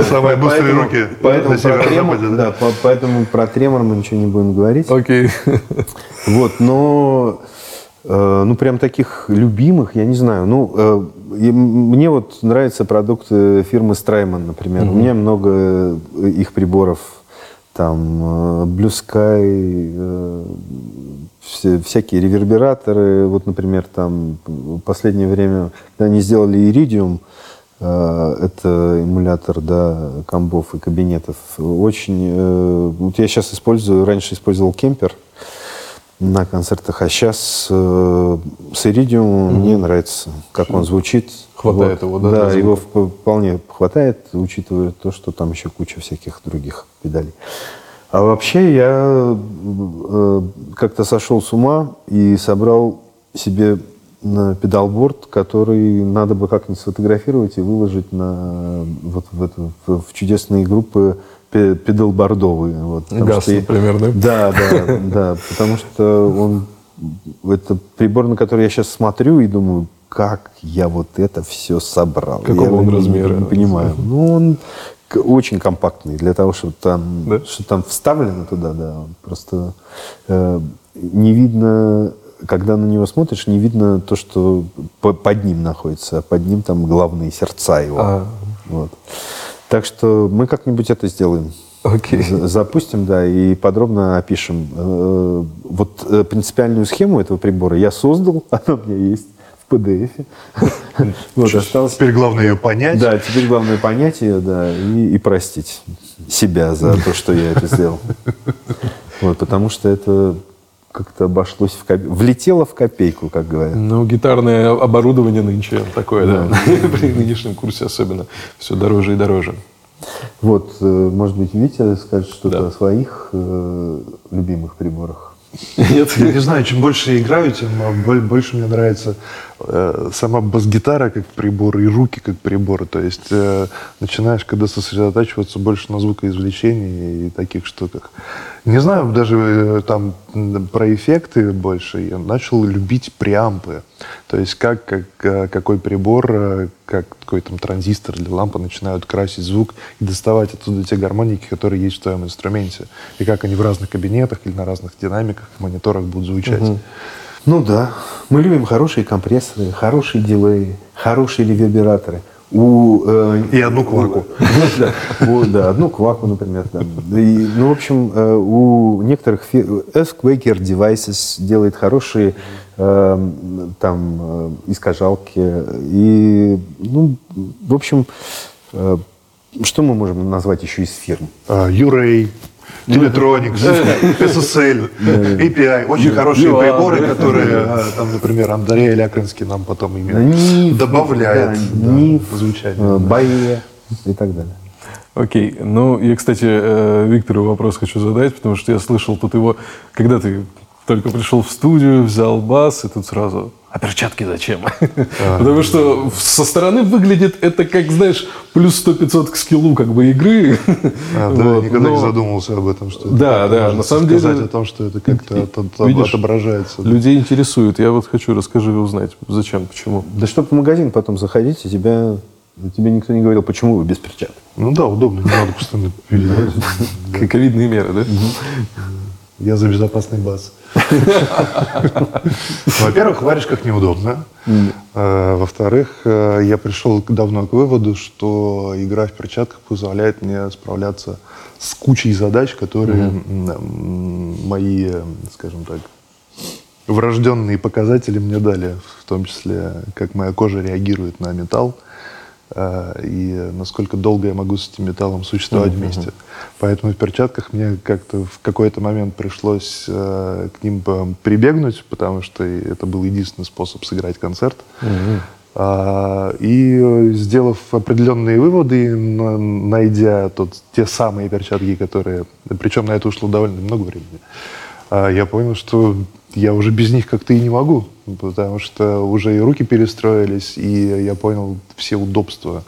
Самые быстрые поэтому- руки Поэтому на про тремор- да? да, по- поэтому про тремор мы ничего не будем говорить. Окей. Вот, но ну прям таких любимых, я не знаю. Ну, э, мне вот нравятся продукты фирмы Strymon, например. У меня много э, их приборов. Там э, Blue Sky, э, все- всякие ревербераторы. Вот, например, там в последнее время, когда они сделали Iridium, э, это эмулятор да, комбов и кабинетов. Очень... э, Вот я сейчас использую, раньше использовал кемпер на концертах, а сейчас э, с Iridium мне нравится, как он звучит. Хватает его, да, Да, его вп- вполне хватает, учитывая то, что там еще куча всяких других педалей. А вообще я э, как-то сошел с ума и собрал себе педалборд, который надо бы как-нибудь сфотографировать и выложить на вот в, эту, в чудесные группы пе- педалбордовые. Вот, Газ, что например, да? да, да, да, потому что он это прибор, на который я сейчас смотрю и думаю, как я вот это все собрал. Какого я он не- размера? Не понимаю. Ну, он очень компактный для того, чтобы там, Да? что там вставлено туда, да. Просто э, не видно, когда на него смотришь, не видно то, что по- под ним находится, а под ним там главные сердца его. А. Вот. Так что мы как-нибудь это сделаем. За- Запустим, да, и подробно опишем. Э, Вот э, принципиальную схему этого прибора я создал, она у меня есть в PDF. Вот, осталось... Теперь главное ее понять. Да, теперь главное понять ее, да, и, и простить себя за то, что я это сделал. Вот, потому что это как-то обошлось в копе- влетело в копейку, как говорят. Ну, гитарное оборудование нынче такое, да. При нынешнем курсе особенно. Все дороже и дороже. Вот, э, может быть, Витя скажет что-то Да. о своих э, любимых приборах. Нет? Я не знаю, чем больше я играю, тем боль- больше мне нравится сама бас-гитара как прибор и руки как прибор. То есть э, начинаешь, когда сосредотачиваться больше на звукоизвлечении и таких штуках. Не знаю, даже э, там про эффекты больше. Я начал любить преампы. То есть как, как э, какой прибор, э, как какой там транзистор или лампа начинают красить звук и доставать оттуда те гармоники, которые есть в твоем инструменте. И как они в разных кабинетах или на разных динамиках, мониторах будут звучать. Ну да, мы любим хорошие компрессоры, хорошие дилеи, хорошие ревербераторы. У, э, И одну кваку. у- да, одну кваку, например. Да. И, ну, в общем, э, у некоторых фи- S-Quaker Devices делает хорошие э, там э, искажалки. И, ну, в общем, э, что мы можем назвать еще из фирм? А, Юрей, Teletronics, SSL, API. Очень хорошие Юа, приборы, которые, а, там, например, Андрей Лякинский нам потом именно добавляет звучание. э, Бае и так далее. Окей. Ну, я, кстати, э, Виктору вопрос хочу задать, потому что я слышал тут его, когда ты только пришел в студию, взял бас, и тут сразу, а перчатки зачем? Потому что со стороны выглядит это как, знаешь, плюс 100-500 к скиллу как бы игры. А, да, Вот, никогда не задумывался об этом, что Да, это да, на самом деле- сказать о том, что это как-то отображается. Людей интересует. Я вот хочу, расскажи, узнать, зачем, почему. Да чтобы в магазин потом заходить, и тебя, тебе никто не говорил, почему вы без перчаток. Ну да, удобно, не надо постоянно. Ковидные меры, да? Я за безопасный бас. Во-первых, в варежках неудобно. А, Во-вторых, э, я пришел давно к выводу, что игра в перчатках позволяет мне справляться с кучей задач, которые мои, э, скажем так, врожденные показатели мне дали, в том числе, как моя кожа реагирует на металл э, и насколько долго я могу с этим металлом существовать вместе. Поэтому в перчатках мне как-то в какой-то момент пришлось э, к ним прибегнуть, потому что это был единственный способ сыграть концерт. А, И э, сделав определенные выводы, на- найдя тот, те самые перчатки, которые... Причем на это ушло довольно много времени. а, Я понял, что я уже без них как-то и не могу, потому что уже и руки перестроились, и я понял все удобства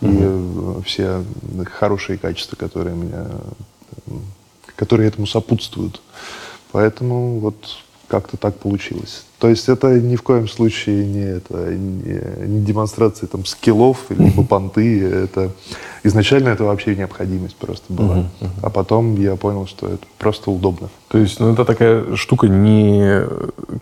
и э, все хорошие качества, которые меня, которые этому сопутствуют. Поэтому вот как-то так получилось. То есть это ни в коем случае не, это, не, не демонстрация там, скиллов либо понты. Это, изначально это вообще необходимость просто была. А потом я понял, что это просто удобно. То есть, ну, это такая штука не...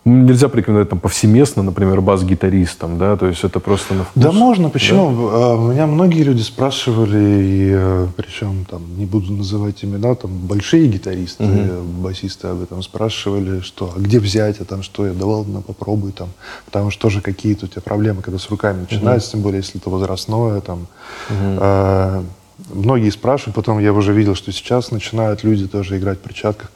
ну, Нельзя порекомендовать там повсеместно, например, бас-гитаристам, да? То есть, это просто на вкус. Да можно, почему? А, Меня многие люди спрашивали, и э, причем там не буду называть имена, там большие гитаристы, э, басисты об этом спрашивали, что а где взять, а там что, я давал, на попробуй там, потому что тоже какие-то у тебя проблемы, когда с руками начинаются, тем более если это возрастное там. А, Многие спрашивают, потом я уже видел, что сейчас начинают люди тоже играть в перчатках.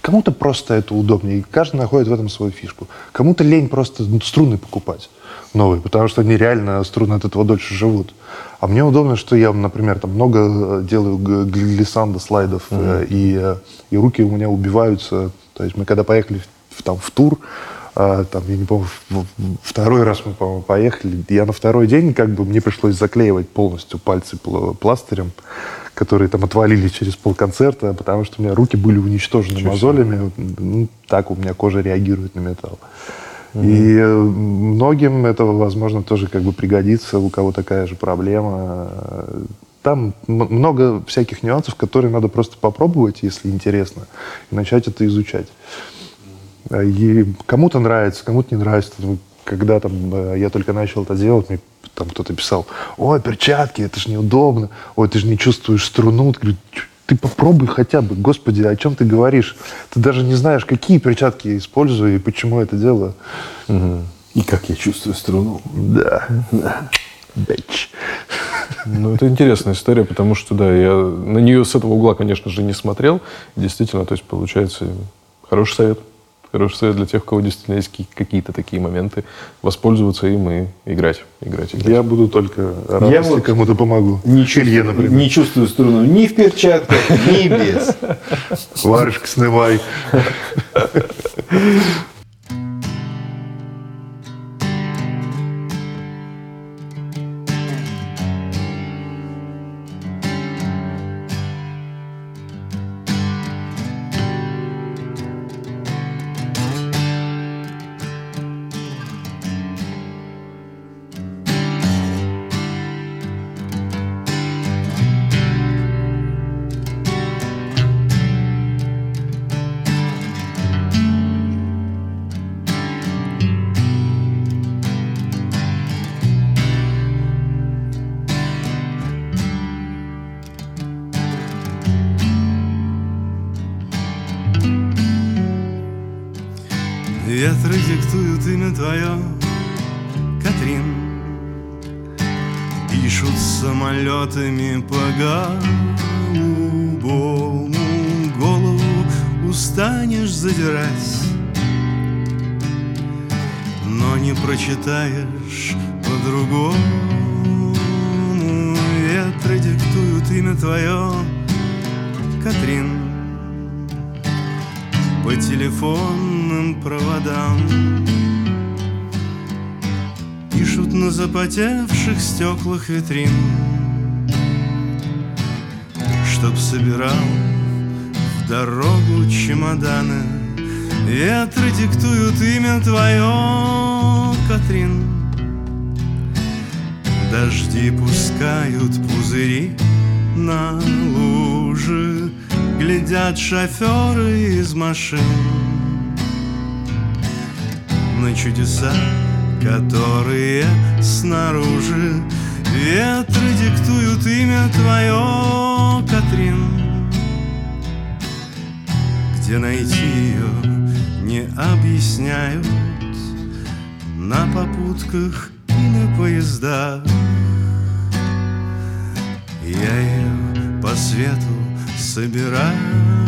Кому-то просто это удобнее, и каждый находит в этом свою фишку. Кому-то лень просто ну, струны покупать новые, потому что они реально струны от этого дольше живут. А мне удобно, что я, например, там много э, делаю г- глиссандо слайдов, э, и, и руки у меня убиваются. То есть мы когда поехали в, там, в тур, а, там, я не помню, второй раз мы, по-моему, поехали. Я на второй день, как бы, мне пришлось заклеивать полностью пальцы пла- пластырем, которые там отвалились через полконцерта, потому что у меня руки были уничтожены мозолями. Ну, так у меня кожа реагирует на металл. И э, многим это, возможно, тоже как бы пригодится, у кого такая же проблема. Там много всяких нюансов, которые надо просто попробовать, если интересно, и начать это изучать. А, И кому-то нравится, кому-то не нравится. Когда там э, я только начал это делать, мне там кто-то писал, ой, перчатки, это же неудобно, ой, ты же не чувствуешь струну. Говорю, «Чё, ты попробуй хотя бы, господи, о чем ты говоришь? Ты даже не знаешь, какие перчатки я использую и почему я это делаю. И как я чувствую струну. Да. Бэч. Ну, это интересная история, потому что, да, я на нее с этого угла, конечно же, не смотрел. Действительно, то есть, получается, хороший совет. Хороший совет для тех, у кого действительно есть ки- какие-то такие моменты. Воспользоваться им и играть. Играть, играть. Я буду только рад, Я если вот кому-то помогу. Не Илье, чувствую, например. не чувствую струну ни в перчатках, ни без. Варежка снимай. Стеклах витрин Чтоб собирал в дорогу чемоданы. Ветры диктуют имя твое, Катрин. Дожди пускают пузыри на лужи Глядят шоферы из машин. На чудеса, которые снаружи Ветры диктуют имя твое, Катрин. Где найти ее, не объясняют. На попутках и на поездах. Я ее по свету собираю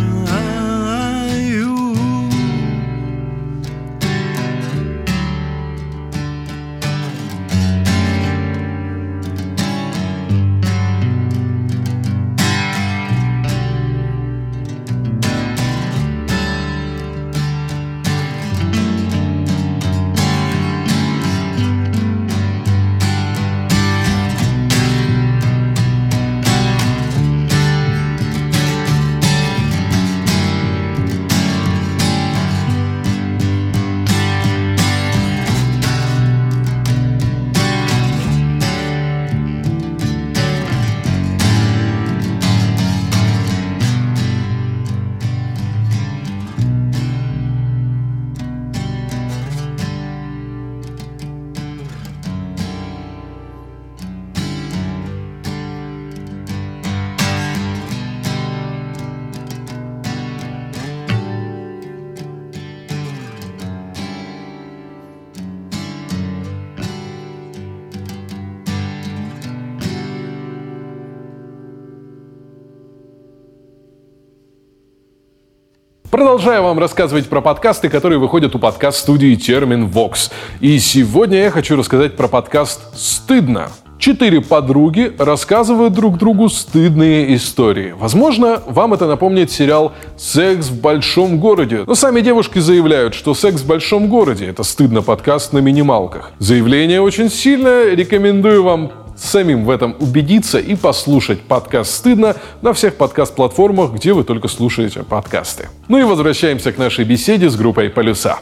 Продолжаю вам рассказывать про подкасты, которые выходят у подкаст-студии Термин Vox. И сегодня я хочу рассказать про подкаст «Стыдно». Четыре подруги рассказывают друг другу стыдные истории. Возможно, вам это напомнит сериал «Секс в большом городе». Но сами девушки заявляют, что «Секс в большом городе» — это стыдно подкаст на минималках. Заявление очень сильное, рекомендую вам самим в этом убедиться и послушать подкаст «Стыдно» на всех подкаст-платформах, где вы только слушаете подкасты. Ну и возвращаемся к нашей беседе с группой «Полюса».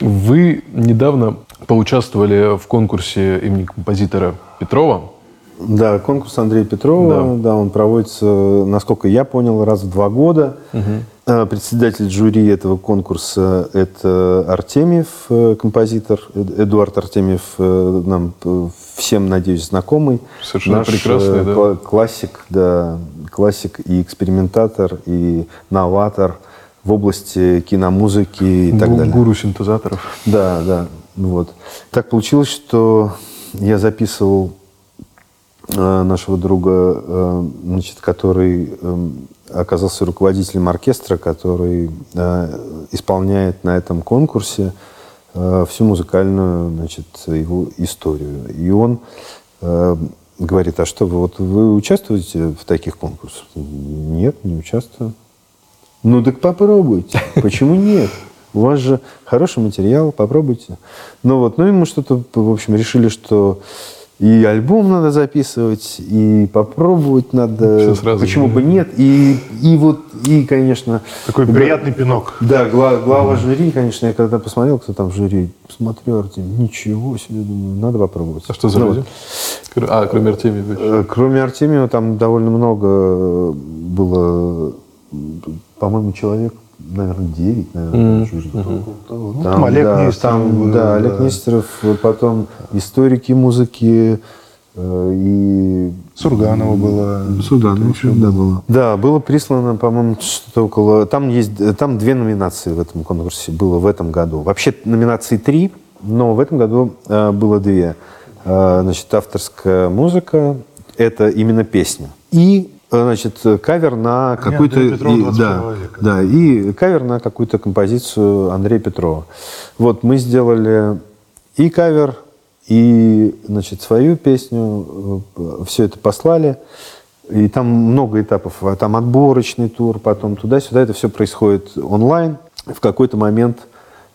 Вы недавно поучаствовали в конкурсе имени композитора Петрова. Да, конкурс Андрея Петрова, да, он проводится, насколько я понял, раз в два года. Э, Председатель жюри этого конкурса – это Артемьев, э, композитор, Эд- Эдуард Артемьев, э, нам э, всем, надеюсь, знакомый. Совершенно Наш, прекрасный, да. кла- Классик, да, классик и экспериментатор, и новатор в области киномузыки и так Гу- далее. Гуру синтезаторов. Да, да, вот. Так получилось, что я записывал нашего друга, значит, который э, оказался руководителем оркестра, который э, исполняет на этом конкурсе э, всю музыкальную, значит, его историю. И он э, говорит, а что вы, вот вы участвуете в таких конкурсах? Нет, не участвую. Ну так попробуйте. Почему нет? У вас же хороший материал, попробуйте. Ну вот, ну и мы что-то, в общем, решили, что и альбом надо записывать, и попробовать надо. Всё сразу, Почему да. бы нет? И, и вот, и, конечно... Такой да, приятный пинок. Да, гла- глава жюри, конечно, я когда посмотрел, кто там в жюри, посмотрел, Артем, ничего себе, думаю, надо попробовать. А что за Ну люди? вот. А, кроме Артемьева. Э, Кроме Артемьева, там довольно много было, по-моему, человек, наверное, 9, наверное, в жюри. Ну, там Олег да, Нестеров, там, э, да, да. Олег Нестеров, э, потом историки музыки, э, и Сурганова было. Сюда, ну, да, было. Да, было прислано, по-моему, что-то около... Там есть, там две номинации в этом конкурсе было в этом году. Вообще номинации три, но в этом году э, было две. Э, значит, авторская музыка, это именно песня. И значит, кавер на какую-то... Андрея Петрова, и- 21 да, века. да, и кавер на какую-то композицию Андрея Петрова. Вот мы сделали и кавер, и, значит, свою песню, все это послали. И там много этапов. А Там отборочный тур, потом туда-сюда. Это все происходит онлайн. В какой-то момент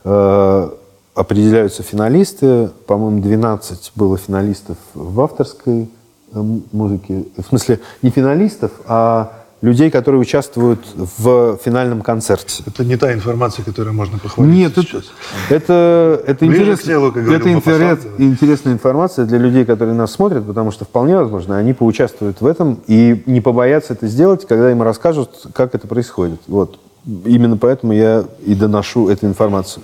э, определяются финалисты. По-моему, 12 было финалистов в авторской м- музыке. В смысле, не финалистов, а людей, которые участвуют в финальном концерте. Это не та информация, которой можно похвалиться Нет, это, сейчас. это, это, интерес- к телу, как говорил это интерес- интересная информация для людей, которые нас смотрят, потому что вполне возможно, они поучаствуют в этом и не побоятся это сделать, когда им расскажут, как это происходит. Вот. Именно поэтому я и доношу эту информацию.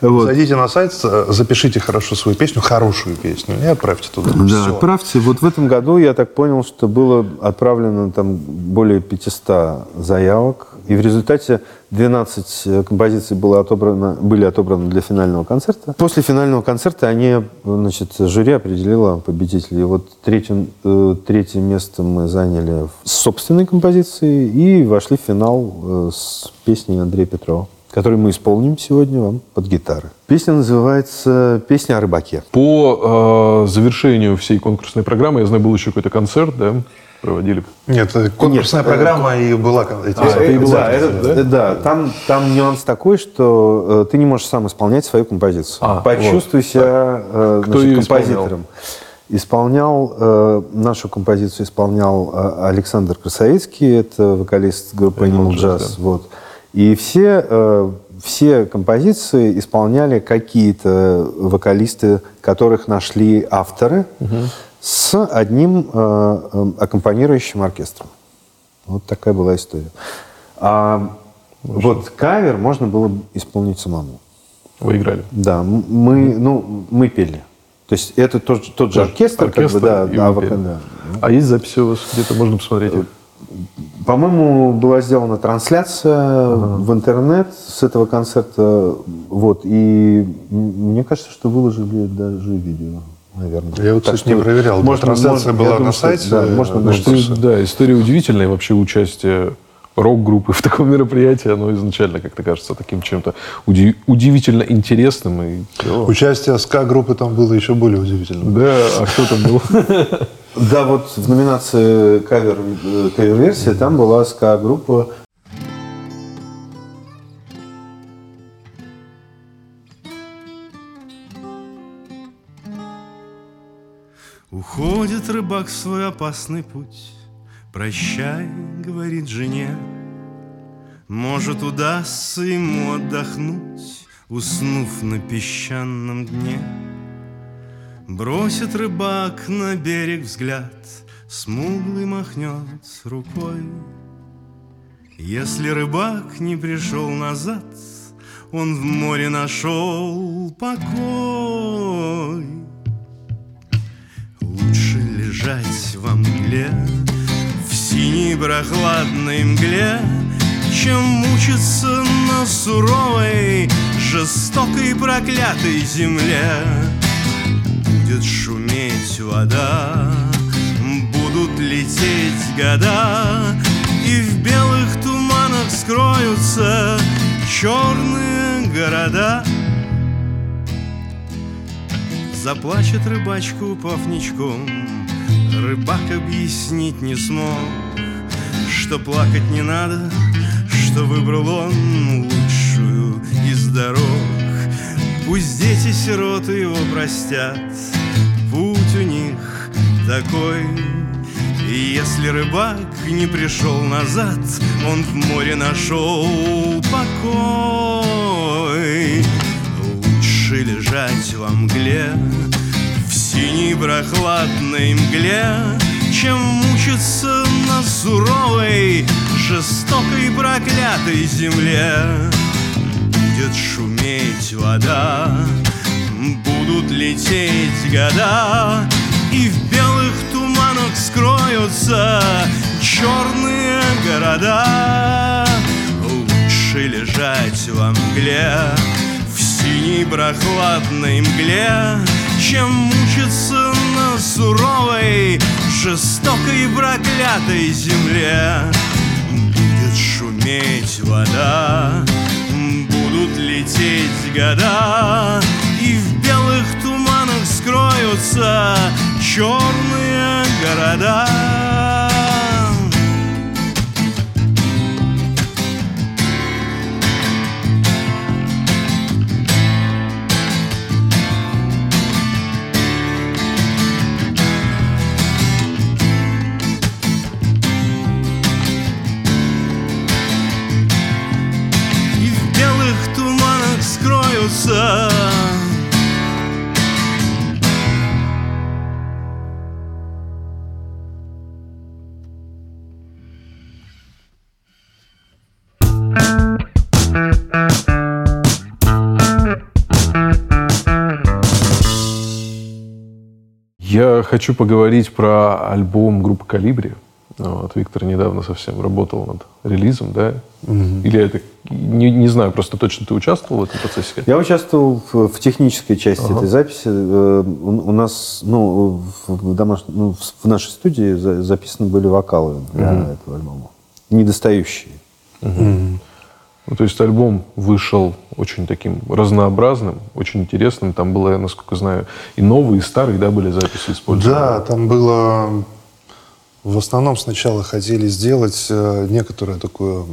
Вот. Зайдите на сайт, э, запишите хорошо свою песню, хорошую песню, и отправьте туда. Да, Всё. отправьте. Вот в этом году я так понял, что было отправлено там более 500 заявок. И в результате 12 композиций было отобрано, были отобраны для финального концерта. После финального концерта они, значит, жюри определило победителей. И вот третьим, э, третье место мы заняли с собственной композицией и вошли в финал э, с песней Андрея Петрова, которую мы исполним сегодня вам под гитары. Песня называется «Песня о рыбаке». По э, завершению всей конкурсной программы, я знаю, был еще какой-то концерт, да, проводили. Нет, это конкурсная Нет, программа и была... эти- А, это и была да, это- да? там, там нюанс такой, что э, ты не можешь сам исполнять свою композицию. А, Почувствуй себя э, Кто значит, композитором. Исполнял, э, нашу композицию исполнял э, Александр Красовицкий, это вокалист группы Animal Jazz, Jazz. Вот. И все, э, все композиции исполняли какие-то вокалисты, которых нашли авторы, с одним э, э, аккомпанирующим оркестром. Вот такая была история. А вот кавер можно было исполнить самому. Вы играли. Да, мы, ну, мы пели. То есть это тот, же- тот же оркестр, как бы, Оркестр, да, да, да. А есть записи у вас? Где-то можно посмотреть? По-моему, была сделана трансляция в интернет с этого концерта. Вот, и мне кажется, что выложили даже видео, наверное. Я вот, Так кстати, не что проверял. Трансляция я была думаю, на что- сайте, Да, э, можно было. что- История- да, история удивительная. Вообще участие рок-группы в таком мероприятии, оно изначально, как-то кажется, таким чем-то уди- удивительно интересным. И. Участие СКА-группы там было еще более удивительным. Да, а кто там был? Да, вот в номинации кавер, э, кавер-версия там была ска-группа Уходит рыбак в свой опасный путь. Прощай, говорит жене. Может, удастся ему отдохнуть, Уснув на песчаном дне. Бросит рыбак на берег взгляд, Смуглый махнет рукой. Если рыбак не пришел назад, Он в море нашел покой. Лучше лежать во мгле, синей прохладной мгле, чем мучиться на суровой, жестокой проклятой земле. Будет шуметь вода, будут лететь года, и в белых туманах скроются черные города. Заплачет рыбачка, упав ничком Рыбак объяснить не смог Что плакать не надо Что выбрал он лучшую из дорог. Пусть дети-сироты его простят Путь у них такой. И если рыбак не пришел назад Он в море нашел покой. Лучше лежать во мгле Синей прохладной мгле Чем мучиться на суровой Жестокой проклятой земле Будет шуметь вода Будут лететь года И в белых туманах скроются черные города. Лучше лежать во мгле, в синей прохладной мгле, чем мучиться на суровой, жестокой проклятой земле. Будет шуметь вода, будут лететь года, и в белых туманах скроются черные города. Скроются Я хочу поговорить про альбом группы «Калибри». Вот, Виктор недавно совсем работал над релизом, да? Или я это... Не, не знаю, просто точно ты участвовал в этом процессе? Я участвовал в, в технической части этой записи. Э, У, у нас, ну, в, домаш... ну, в- в нашей студии за- записаны были вокалы для этого альбома. Недостающие. Ну, то есть альбом вышел очень таким разнообразным, очень интересным. Там было, насколько знаю, и новые, и старые, да, были записи использованы? Да, там было... В основном сначала хотели сделать э, некоторую такую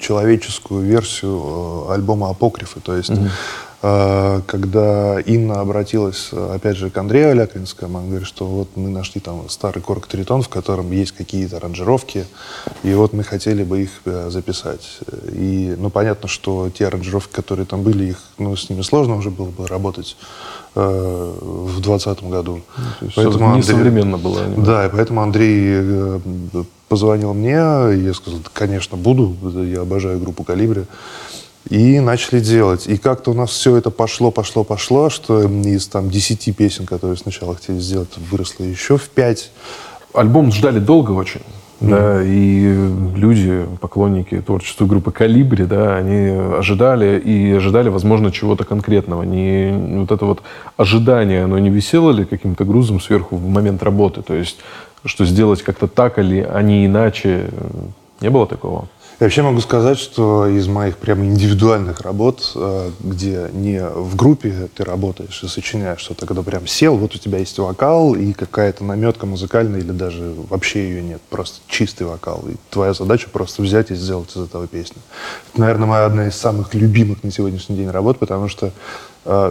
человеческую версию э, альбома «Апокрифы». То есть, э, когда Инна обратилась, опять же, к Андрею Алякринскому, она говорит, что вот мы нашли там старый корк тритон, в котором есть какие-то аранжировки, и вот мы хотели бы их э, записать. И, ну, понятно, что те аранжировки, которые там были, их, ну, с ними сложно уже было бы работать э, в 2020 году. То есть всё несовременно было немного. Да, и поэтому Андрей э, позвонил мне, и я сказал, «Да, конечно, буду, я обожаю группу «Калибри». И начали делать. И как-то у нас все это пошло, пошло, пошло, что из там 10 песен, которые сначала хотели сделать, выросло еще в 5. Альбом ждали долго очень. Да, и люди, поклонники творчества группы «Калибри», да, они ожидали и ожидали, возможно, чего-то конкретного. Не, вот это вот ожидание, оно не висело ли каким-то грузом сверху в момент работы? То есть, что сделать как-то так, или а не иначе? Не было такого? Я вообще могу сказать, что из моих прям индивидуальных работ, э, где не в группе ты работаешь и сочиняешь что-то, когда прям сел, вот у тебя есть вокал и какая-то наметка музыкальная, или даже вообще ее нет, просто чистый вокал. И твоя задача просто взять и сделать из этого песню. Это, наверное, моя одна из самых любимых на сегодняшний день работ, потому что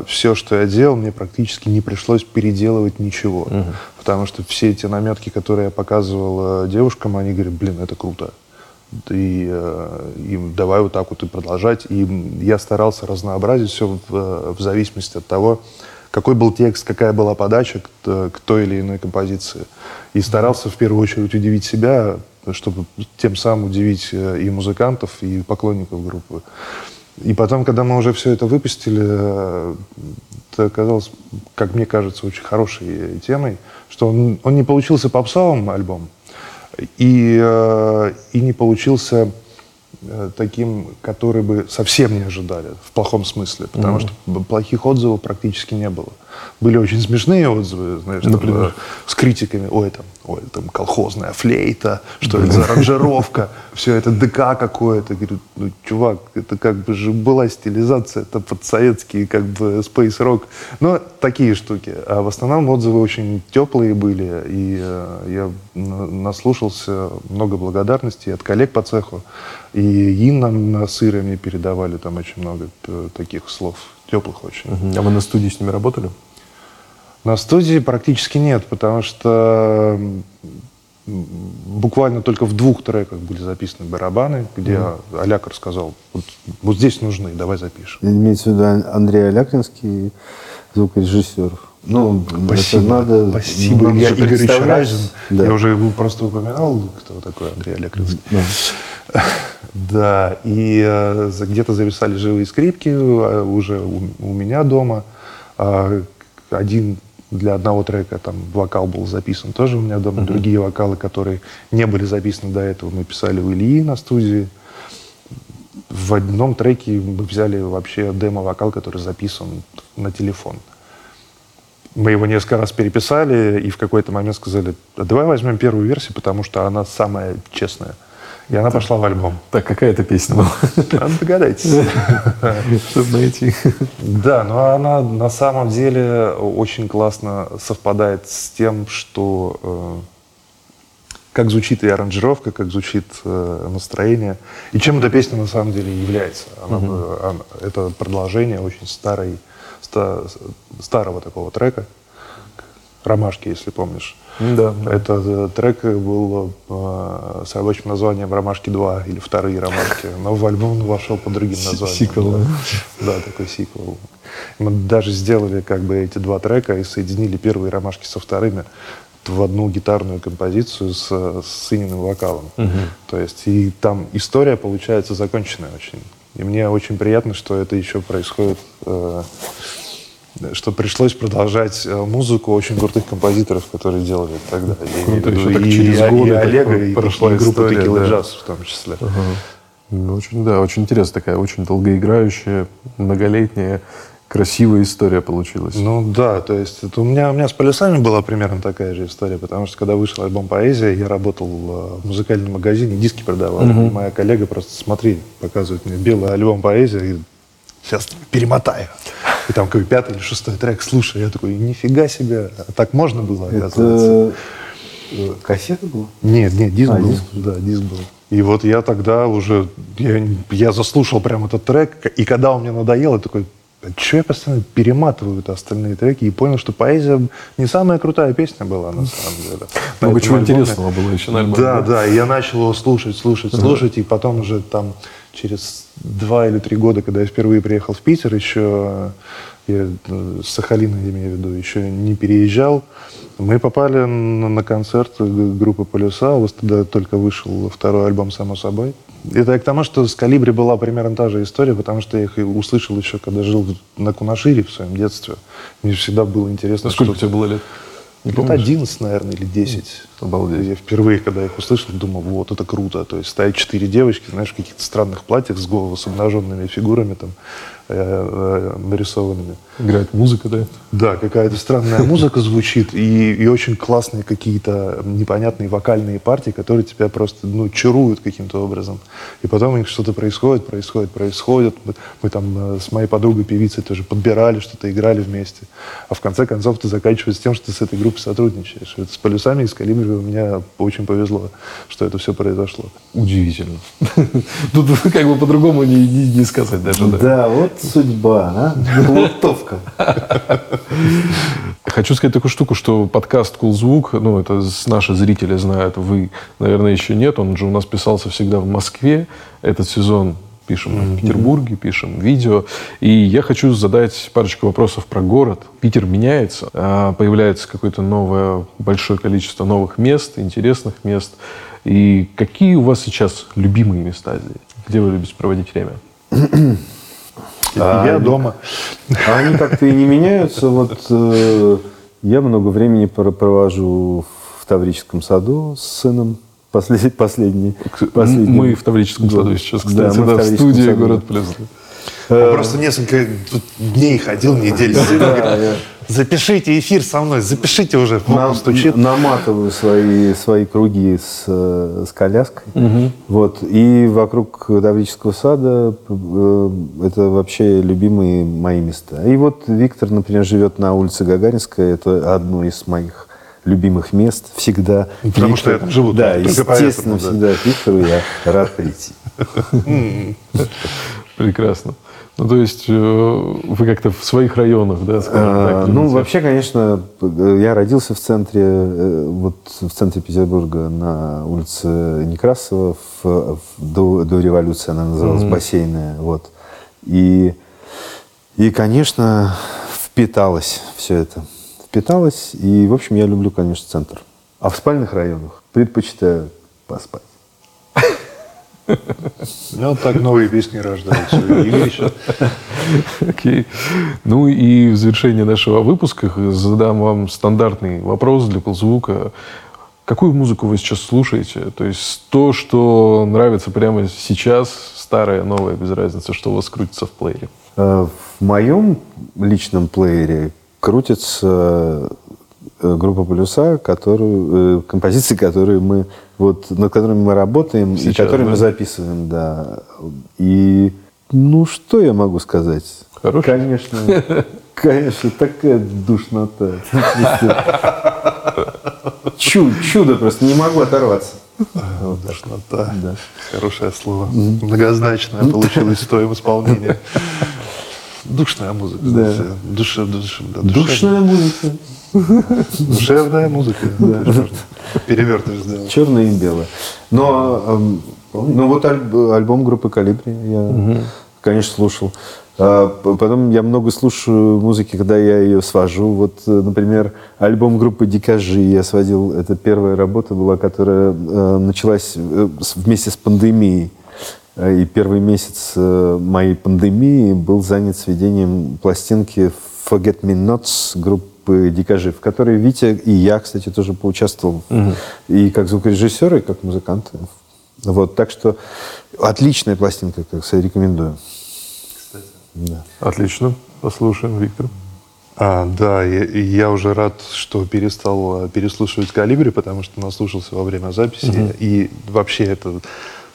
все, что я делал, мне практически не пришлось переделывать ничего. Потому что все эти наметки, которые я показывал э, девушкам, они говорят, блин, это круто и, э, и давай вот так вот и продолжать. И я старался разнообразить все в, э, в зависимости от того, какой был текст, какая была подача к, т- к той или иной композиции. И старался в первую очередь удивить себя, чтобы тем самым удивить э, и музыкантов, и поклонников группы. И потом, когда мы уже все это выпустили, э, это оказалось, как мне кажется, очень хорошей темой, что он, он не получился попсовым альбом, и, э, и не получился э, таким, который бы совсем не ожидали, в плохом смысле, потому что б- плохих отзывов практически не было. Были очень смешные отзывы, знаешь, там, Например? э, с критиками, ой, там, ой, там колхозная флейта, что это за аранжировка, все это ДК какое-то. Говорю, ну, чувак, это как бы же была стилизация, это под советский как бы space rock. Но такие штуки. А в основном отзывы очень теплые были, и э, я на- наслушался много благодарностей от коллег по цеху. И Инна на сыре мне передавали там очень много э, таких слов, теплых очень. А вы на студии с ними работали? На студии практически нет, потому что буквально только в двух треках были записаны барабаны, где Аляк рассказал, вот, вот здесь нужны, давай запишем. Имеется в виду Ан- Андрей Алякринский, звукорежиссер. Ну, это надо... Спасибо, надо Илья же Игоревич. Разин. Да. Я уже просто упоминал, кто такой Андрей Алякринский. Да. Да, и э, где-то зависали живые скрипки э, уже у, меня дома. А, один для одного трека там вокал был записан тоже у меня дома. Другие вокалы, которые не были записаны до этого, мы писали у Ильи на студии. В одном треке мы взяли вообще демо-вокал, который записан на телефон. Мы его несколько раз переписали, и в какой-то момент сказали, «А давай возьмем первую версию, потому что она самая честная. И она пошла в альбом. Так, какая это песня была? А, Догадайтесь. Чтобы найти. Да, но она на самом деле очень классно совпадает с тем, что э, как звучит и аранжировка, как звучит э, настроение, и чем эта песня на самом деле является. Она, э, она- это продолжение очень старой, ста- старого такого трека, «Ромашки», если помнишь. Да, да. Этот э, трек был э, с рабочим названием «Ромашки 2» или «Вторые ромашки», но в альбом он вошел под другим названием. сиквел, да. да? Такой сиквел. Мы даже сделали как бы эти два трека и соединили первые ромашки со вторыми в одну гитарную композицию с, с Ининым вокалом. То есть и там история получается законченная очень. И мне очень приятно, что это еще происходит, э, что пришлось продолжать э, музыку очень крутых композиторов, которые делали тогда. Круто, еще так и, через и годы так Олега, и, прошла и история, Tequila да. Jazz в том числе. Ну, Очень, да, очень интересная такая, очень долгоиграющая, многолетняя, красивая история получилась. Ну да, то есть это у меня у меня с полюсами была примерно такая же история, потому что когда вышел альбом Поэзия, я работал э, в музыкальном магазине, диски продавал. И моя коллега просто смотри, показывает мне белый альбом Поэзия, и сейчас перемотаю. И там какой пятый или шестой трек, слушай, я такой, нифига себе, а так можно было, оказывается. Это кассета была? Нет, нет, диск А, был. диск. Да, диск был. И вот я тогда уже, я, я заслушал прям этот трек, и когда он мне надоел, я такой, что я постоянно перематываю это остальные треки, и понял, что поэзия не самая крутая песня была на самом деле. Много этом чего альбоме. интересного было еще на альбоме. Да, да, и я начал его слушать, слушать, слушать, и потом уже там через два или три года, когда я впервые приехал в Питер, еще я э, с Сахалина, я имею в виду, еще не переезжал, мы попали на, на концерт г- группы «Полюса», у вас тогда только вышел второй альбом «Само собой». Это я к тому, что с «Калибри» была примерно та же история, потому что я их услышал еще, когда жил на Кунашире в своем детстве. Мне всегда было интересно, Ну, сколько тебе было лет? Не лет помнишь? 11, наверное, или 10. Обалдеть. Я впервые, когда их услышал, думал, вот, это круто. То есть стоят четыре девочки, знаешь, в каких-то странных платьях с голову, с обнаженными фигурами там э, э, нарисованными. Играет музыка, да? Да, какая-то странная музыка звучит, и, и очень классные какие-то непонятные вокальные партии, которые тебя просто, ну, чаруют каким-то образом. И потом у них что-то происходит, происходит, происходит. Мы, мы там э, с моей подругой певицей тоже подбирали, что-то играли вместе. А в конце концов ты заканчивается тем, что ты с этой группой сотрудничаешь. Вот с полюсами и с калибри у меня очень повезло, что это все произошло. Удивительно. Тут как бы по-другому не, не- не сказать даже. да. Да, вот судьба, а? Лутовка. Хочу сказать такую штуку, что подкаст «Кул Звук», ну, это наши зрители знают, вы, наверное, еще нет. Он же у нас писался всегда в Москве. Этот сезон пишем в Петербурге, пишем видео. И я хочу задать парочку вопросов про город. Питер меняется, а появляется какое-то новое, большое количество новых мест, интересных мест. И какие у вас сейчас любимые места здесь? Где вы любите проводить время? А, я дома. А они как-то и не меняются. Вот э, я много времени пр- провожу в Таврическом саду с сыном. Послед- последний, последний Мы в Таврическом год. саду сейчас, Да, кстати, в да, в Таврическом студии саду. «Город плюс». Он просто несколько дней ходил, недель. Запишите эфир со мной, запишите уже. В на- окна стучит. наматываю свои, свои круги с, с коляской. Вот. И вокруг Таврического сада э, это вообще любимые мои места. И вот Виктор, например, живет на улице Гагаринская. Это одно из моих любимых мест. Всегда. Потому Виктор- что я там живу, Да, естественно, поэтому, да. всегда Виктору я рад прийти. Прекрасно. Ну, то есть э, вы как-то в своих районах, да, скажем А, так? ну, вообще, конечно, п- я родился в центре, э, вот в центре Петербурга на улице Некрасова. В, в- до, до революции она называлась Бассейная. Вот. И, и, конечно, впиталось все это. Впиталось. И, в общем, я люблю, конечно, центр. А в спальных районах предпочитаю поспать. Ну, так новые песни рождаются. Окей. Ну и в завершение нашего выпуска задам вам стандартный вопрос для ползвука. Какую музыку вы сейчас слушаете? То есть то, что нравится прямо сейчас, старое, новое, без разницы, что у вас крутится в плеере. Э, В моем личном плеере крутится группа Полюса, которую, э, композиции, которые мы, вот, над которыми мы работаем и Сейчас, которые да? мы записываем, да. И, ну, что я могу сказать? Хороший? Конечно, конечно, такая душнота. Чу- Чудо просто, не могу оторваться. Вот. Душнота. Да. Хорошее слово. Многозначное получилось в твоем исполнении. Душная музыка. Да. душе- душе- да, Душная музыка. Душевная музыка. Перевертыш сделал. Черное и белое. Но, эм, ну вот альб- альбом группы Калибри я, конечно, слушал. А, Потом я много слушаю музыки, когда я ее свожу. Вот, э, например, альбом группы Дикажи я сводил. Это первая работа была, которая э, началась э, вместе с пандемией. И первый месяц моей пандемии был занят сведением пластинки Forget Me Nots группы Дикажи, в которой Витя и я, кстати, тоже поучаствовал. И как звукорежиссер, и как музыкант. Вот, так что отличная пластинка, как сказать, рекомендую. Да. Отлично. Послушаем, Виктор. А, да, я, я уже рад, что перестал э, переслушивать «Калибри», потому что наслушался во время записи. И вообще это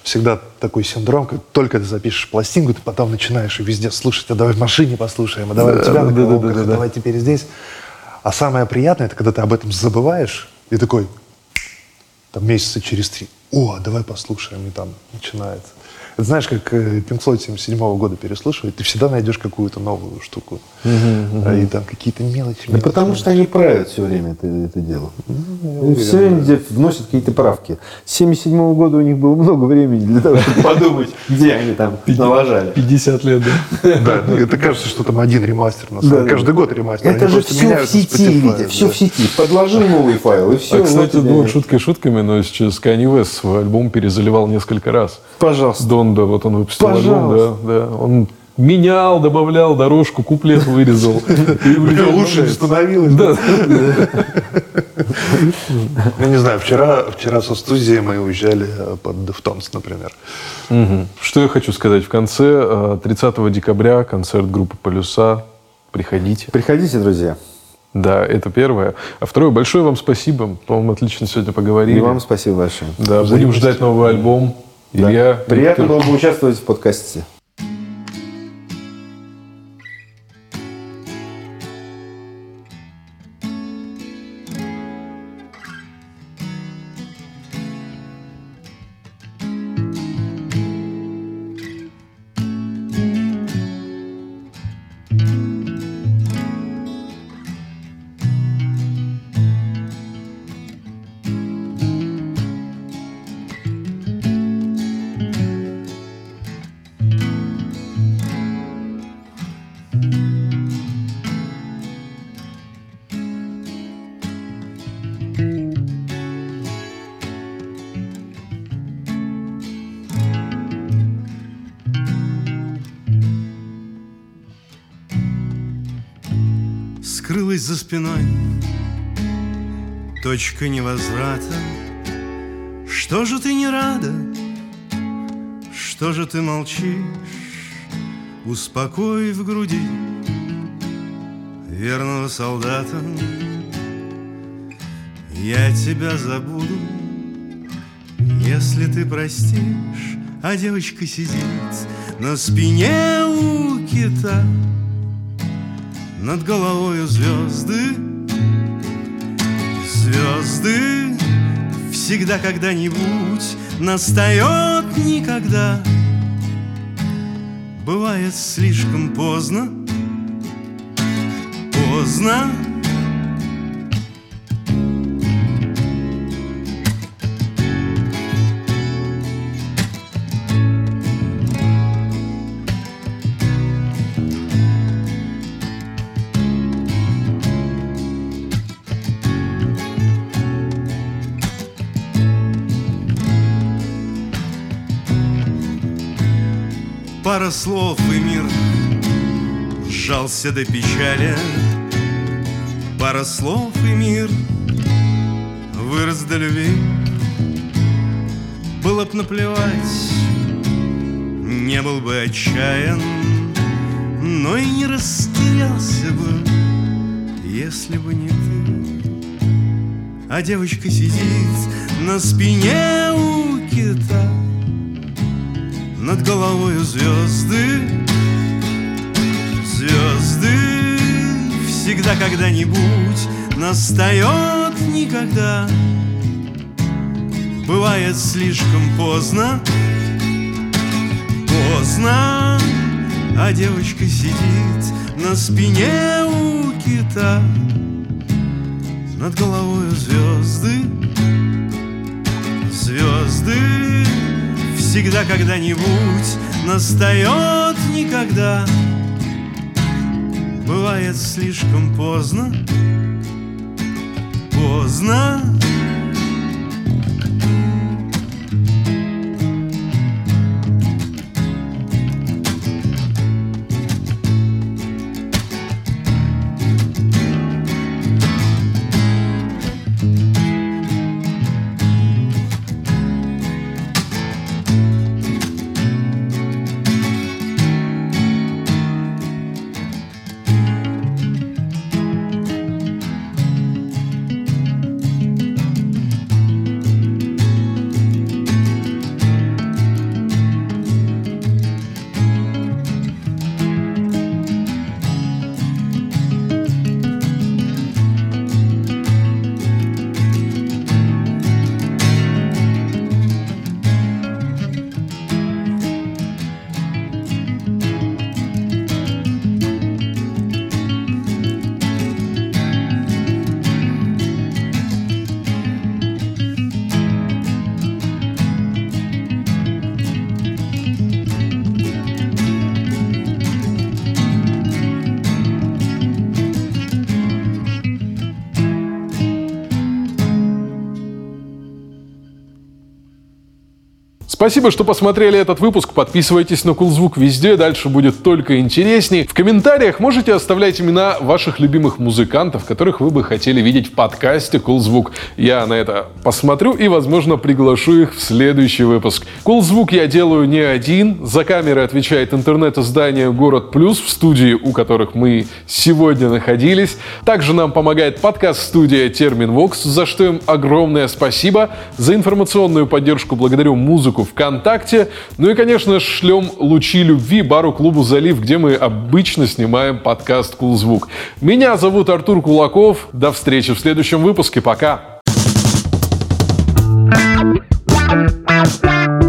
всегда такой синдром, как только ты запишешь пластинку, ты потом начинаешь и везде слушать, а давай в машине послушаем, а давай у тебя на да, да, да, а да. давай теперь здесь. А самое приятное, это когда ты об этом забываешь и такой, там месяца через три, о, давай послушаем, и там начинается. Это знаешь, как Floyd 77 года переслушивать, ты всегда найдешь какую-то новую штуку. А, И там какие-то мелочи. Да мелочи. потому что они правят все время это, это дело. все время где вносят какие-то правки. С 77 года у них было много времени для того, чтобы подумать, где они там налажали. 50 лет, да? Да, ну, это кажется, что там один ремастер. Да, да. Каждый год ремастер. Это же все в сети, Витя, все да. в сети. Подложил новый файл, и все. а, кстати, ну, шуткой шутками, но сейчас Kanye West свой альбом перезаливал несколько раз. Пожалуйста. Донда, вот он выпустил альбом, Пожалуйста. да, да. Он менял, добавлял дорожку, куплет вырезал. Лучше не становилось. Да. Я не знаю, вчера, вчера со студии мы уезжали э, под Deftones, например. Что я хочу сказать. В конце, э, 30 декабря, концерт группы «Полюса». Приходите. Приходите, друзья. Да, это первое. А второе, большое вам спасибо. По-моему, отлично сегодня поговорили. И вам спасибо большое. Да, будем ждать новый альбом. Да. Илья, Приятно Виктор. было бы участвовать в подкасте. Точка невозврата Что же ты не рада? Что же ты молчишь? Успокой в груди Верного солдата Я тебя забуду Если ты простишь А девочка сидит На спине у кита над головою звезды Звезды Всегда когда-нибудь Настает никогда. Бывает слишком поздно Поздно слов и мир. Сжался до печали. Пара слов и мир вырос до любви. Было б наплевать, не был бы отчаян Но и не растерялся бы, если бы не ты. А девочка сидит на спине у кита Над головой звезды. Звезды всегда когда-нибудь Настает никогда. Бывает слишком поздно. Поздно. А девочка сидит на спине у кита. Над головой звезды. Звезды всегда когда-нибудь Настает никогда. Бывает слишком поздно Поздно Спасибо, что посмотрели этот выпуск. Подписывайтесь на Кулзвук везде, дальше будет только интересней. В комментариях можете оставлять имена ваших любимых музыкантов, которых вы бы хотели видеть в подкасте Кулзвук. Я на это посмотрю и, возможно, приглашу их в следующий выпуск. Кулзвук я делаю не один. За камерой отвечает интернет-издание «Город Плюс», в студии у которых мы сегодня находились. Также нам помогает подкаст-студия «Термин Вокс», за что им огромное спасибо. За информационную поддержку благодарю музыку ВКонтакте. Ну и, конечно, шлем лучи любви бару-клубу «Залив», где мы обычно снимаем подкаст «Кулзвук». Меня зовут Артур Кулаков. До встречи в следующем выпуске. Пока. Пока.